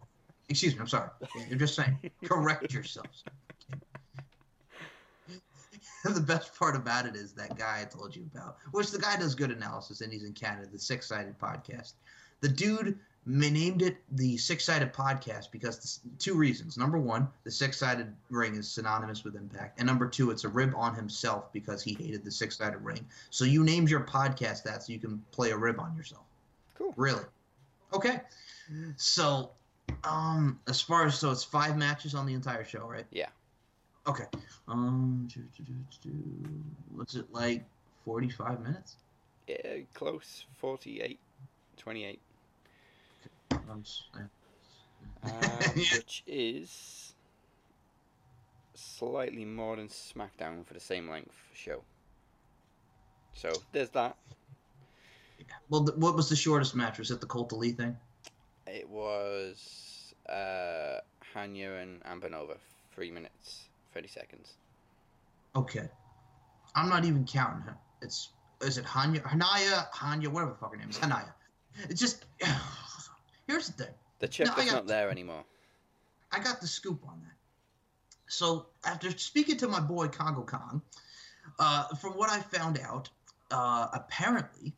Speaker 3: Excuse me, I'm sorry. I'm just saying. Correct yourselves. the best part about it is that guy I told you about, which the guy does good analysis and he's in Canada, the Six Sided Podcast. The dude named it the Six Sided Podcast because this, two reasons. Number one, the Six Sided Ring is synonymous with Impact, and number two, it's a rib on himself because he hated the Six Sided Ring. So you named your podcast that so you can play a rib on yourself.
Speaker 2: Cool.
Speaker 3: Really? Okay. So, um, as far as so it's five matches on the entire show, right?
Speaker 2: Yeah.
Speaker 3: Okay. Um, do, do, do, do, what's it like? Forty-five minutes.
Speaker 2: Yeah, close. 48, 28.
Speaker 3: Um, yeah.
Speaker 2: which is slightly more than SmackDown for the same length show. So there's that.
Speaker 3: Well, th- what was the shortest match? Was it the Colt Lee thing?
Speaker 2: It was uh, Hanya and Amber Nova, three minutes, thirty seconds.
Speaker 3: Okay. I'm not even counting her. It's is it Hanya, Hanaya, Hanya, whatever the fuck her name is, Hanaya. It's just here's the thing.
Speaker 2: The chip
Speaker 3: No, I
Speaker 2: is
Speaker 3: got-
Speaker 2: not there anymore.
Speaker 3: I got the scoop on that. So after speaking to my boy Kongo Kong, uh, from what I found out, uh, apparently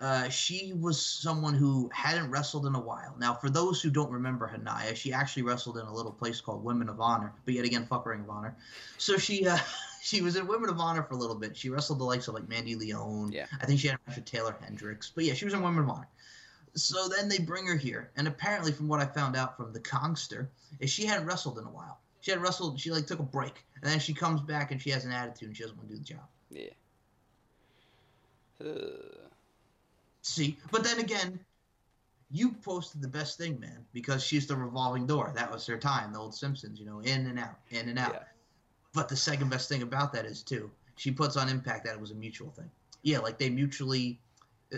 Speaker 3: uh, she was someone who hadn't wrestled in a while. Now, for those who don't remember Hania, she actually wrestled in a little place called Women of Honor, but yet again, fuck Ring of Honor. So she uh, she was in Women of Honor for a little bit. She wrestled the likes of like Mandy Leone.
Speaker 2: Yeah.
Speaker 3: I think she had a match with Taeler Hendrix. But yeah, she was in Women of Honor. So then they bring her here, and apparently, from what I found out from the Kongster, is she hadn't wrestled in a while. She had wrestled. She like took a break, and then she comes back and she has an attitude and she doesn't want to do the job.
Speaker 2: Yeah. Uh,
Speaker 3: See, but then again, you posted the best thing, man, because she's the revolving door. That was her time, the old Simpsons, you know, in and out, in and out.
Speaker 2: Yeah.
Speaker 3: But the second best thing about that is too, she puts on Impact that it was a mutual thing. Yeah, like they mutually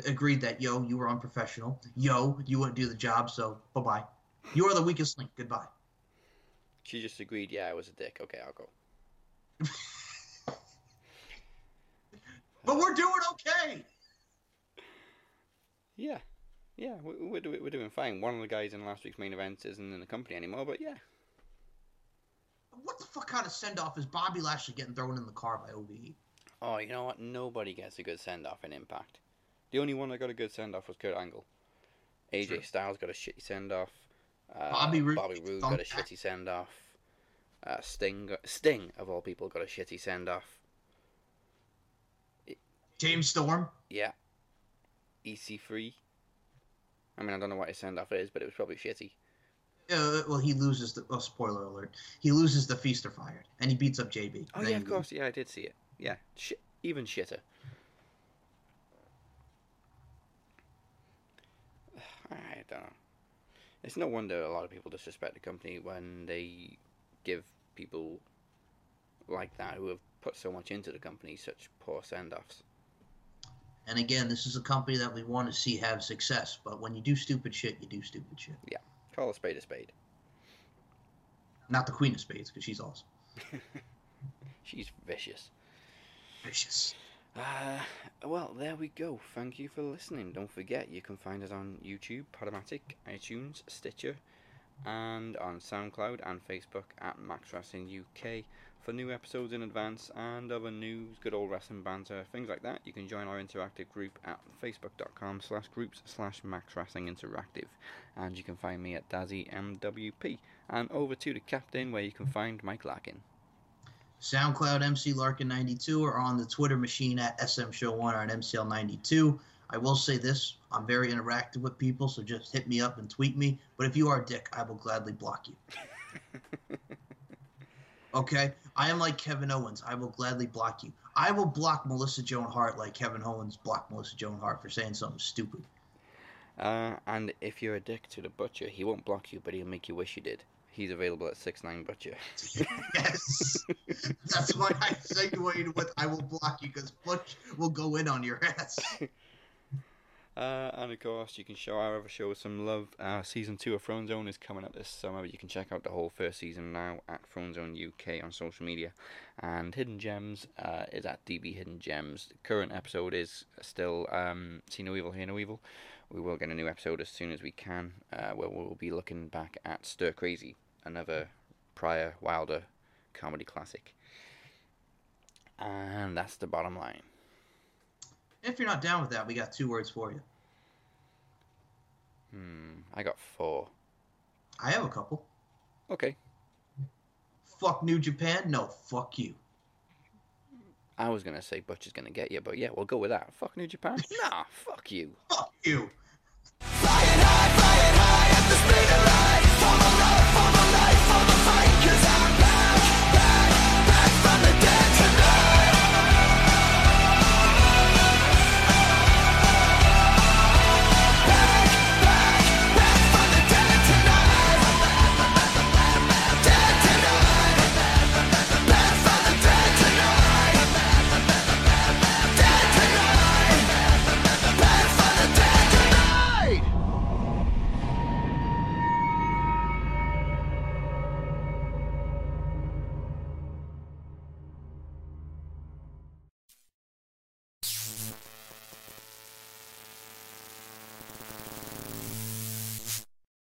Speaker 3: agreed that yo, you were unprofessional. Yo, you wouldn't do the job, so bye bye. You are the weakest link. Goodbye.
Speaker 2: she just agreed. Yeah, I was a dick. Okay, I'll go.
Speaker 3: But we're doing okay.
Speaker 2: Yeah, yeah, we- we're doing we're doing fine. One of the guys in last week's main event isn't in the company anymore, but yeah,
Speaker 3: What the fuck kind of send off is Bobby Lashley getting thrown in the car by E? OVE?
Speaker 2: Oh, you know what? Nobody gets a good send off in Impact. The only one that got a good send off was Kurt Angle. AJ
Speaker 3: True.
Speaker 2: Styles got a shitty send off. Uh,
Speaker 3: Bobby Roode
Speaker 2: Bobby Roode got a shitty send off. Uh, Sting, got, Sting of all people, got a shitty send off.
Speaker 3: James Storm.
Speaker 2: Yeah. EC3. I mean, I don't know what his send off is, but it was probably shitty.
Speaker 3: Uh, well, he loses the. Oh, spoiler alert. He loses the Feast or Fired, and he beats up JB.
Speaker 2: Oh yeah, of course. Yeah, I did see it. Yeah, Sh- even shitter. I don't know. It's no wonder a lot of people disrespect the company when they give people like that who have put so much into the company such poor send offs.
Speaker 3: And again, this is a company that we want to see have success. But when you do stupid shit, you do stupid shit. Yeah.
Speaker 2: Call a spade a spade.
Speaker 3: Not the Queen of Spades, because she's awesome.
Speaker 2: She's vicious.
Speaker 3: Vicious.
Speaker 2: Uh, well, there we go. Thank you for listening. Don't forget, you can find us on YouTube, Podomatic, iTunes, Stitcher, and on SoundCloud and Facebook at Max Wrestling UK for new episodes in advance and other news, good old wrestling banter, things like that. You can join our interactive group at facebook.com slash groups slash Max Wrestling Interactive. And you can find me at Dazzy MWP. And over to the captain where you can find Mike Larkin.
Speaker 3: SoundCloud MC Larkin92 or on the Twitter machine at SM Show 1 or at MCL92. I will say this I'm very interactive with people, so just hit me up and tweet me. But if you are a dick, I will gladly block you. Okay? I am like Kevin Owens. I will gladly block you. I will block Melissa Joan Hart like Kevin Owens blocked Melissa Joan Hart for saying something stupid.
Speaker 2: Uh, and if you're a dick to the butcher, he won't block you, but he'll make you wish you did. He's available at six nine butcher.
Speaker 3: yes. That's why I segued with I will block you because Butch will go in on your ass.
Speaker 2: Uh, and of course, you can show our other shows some love. Uh, season two of Throne Zone is coming up this summer. You can check out the whole first season now at Throne Zone UK on social media. And Hidden Gems uh, is at DB Hidden Gems. The current episode is still um, See No Evil, Hear No Evil. We will get a new episode as soon as we can, uh, where we'll be looking back at Stir Crazy, another Pryor Wilder comedy classic. And that's the bottom line.
Speaker 3: If you're not down with that, we got two words for you.
Speaker 2: Hmm, I got four.
Speaker 3: I have a couple.
Speaker 2: Okay.
Speaker 3: Fuck New Japan? No, fuck you.
Speaker 2: I was gonna say Butch is gonna get you, but yeah, we'll go with that. Fuck New Japan. nah, fuck you.
Speaker 3: Fuck you.
Speaker 4: Flying high, flying high at the speed of light. For my life, for my life, for the fight. Cause I'm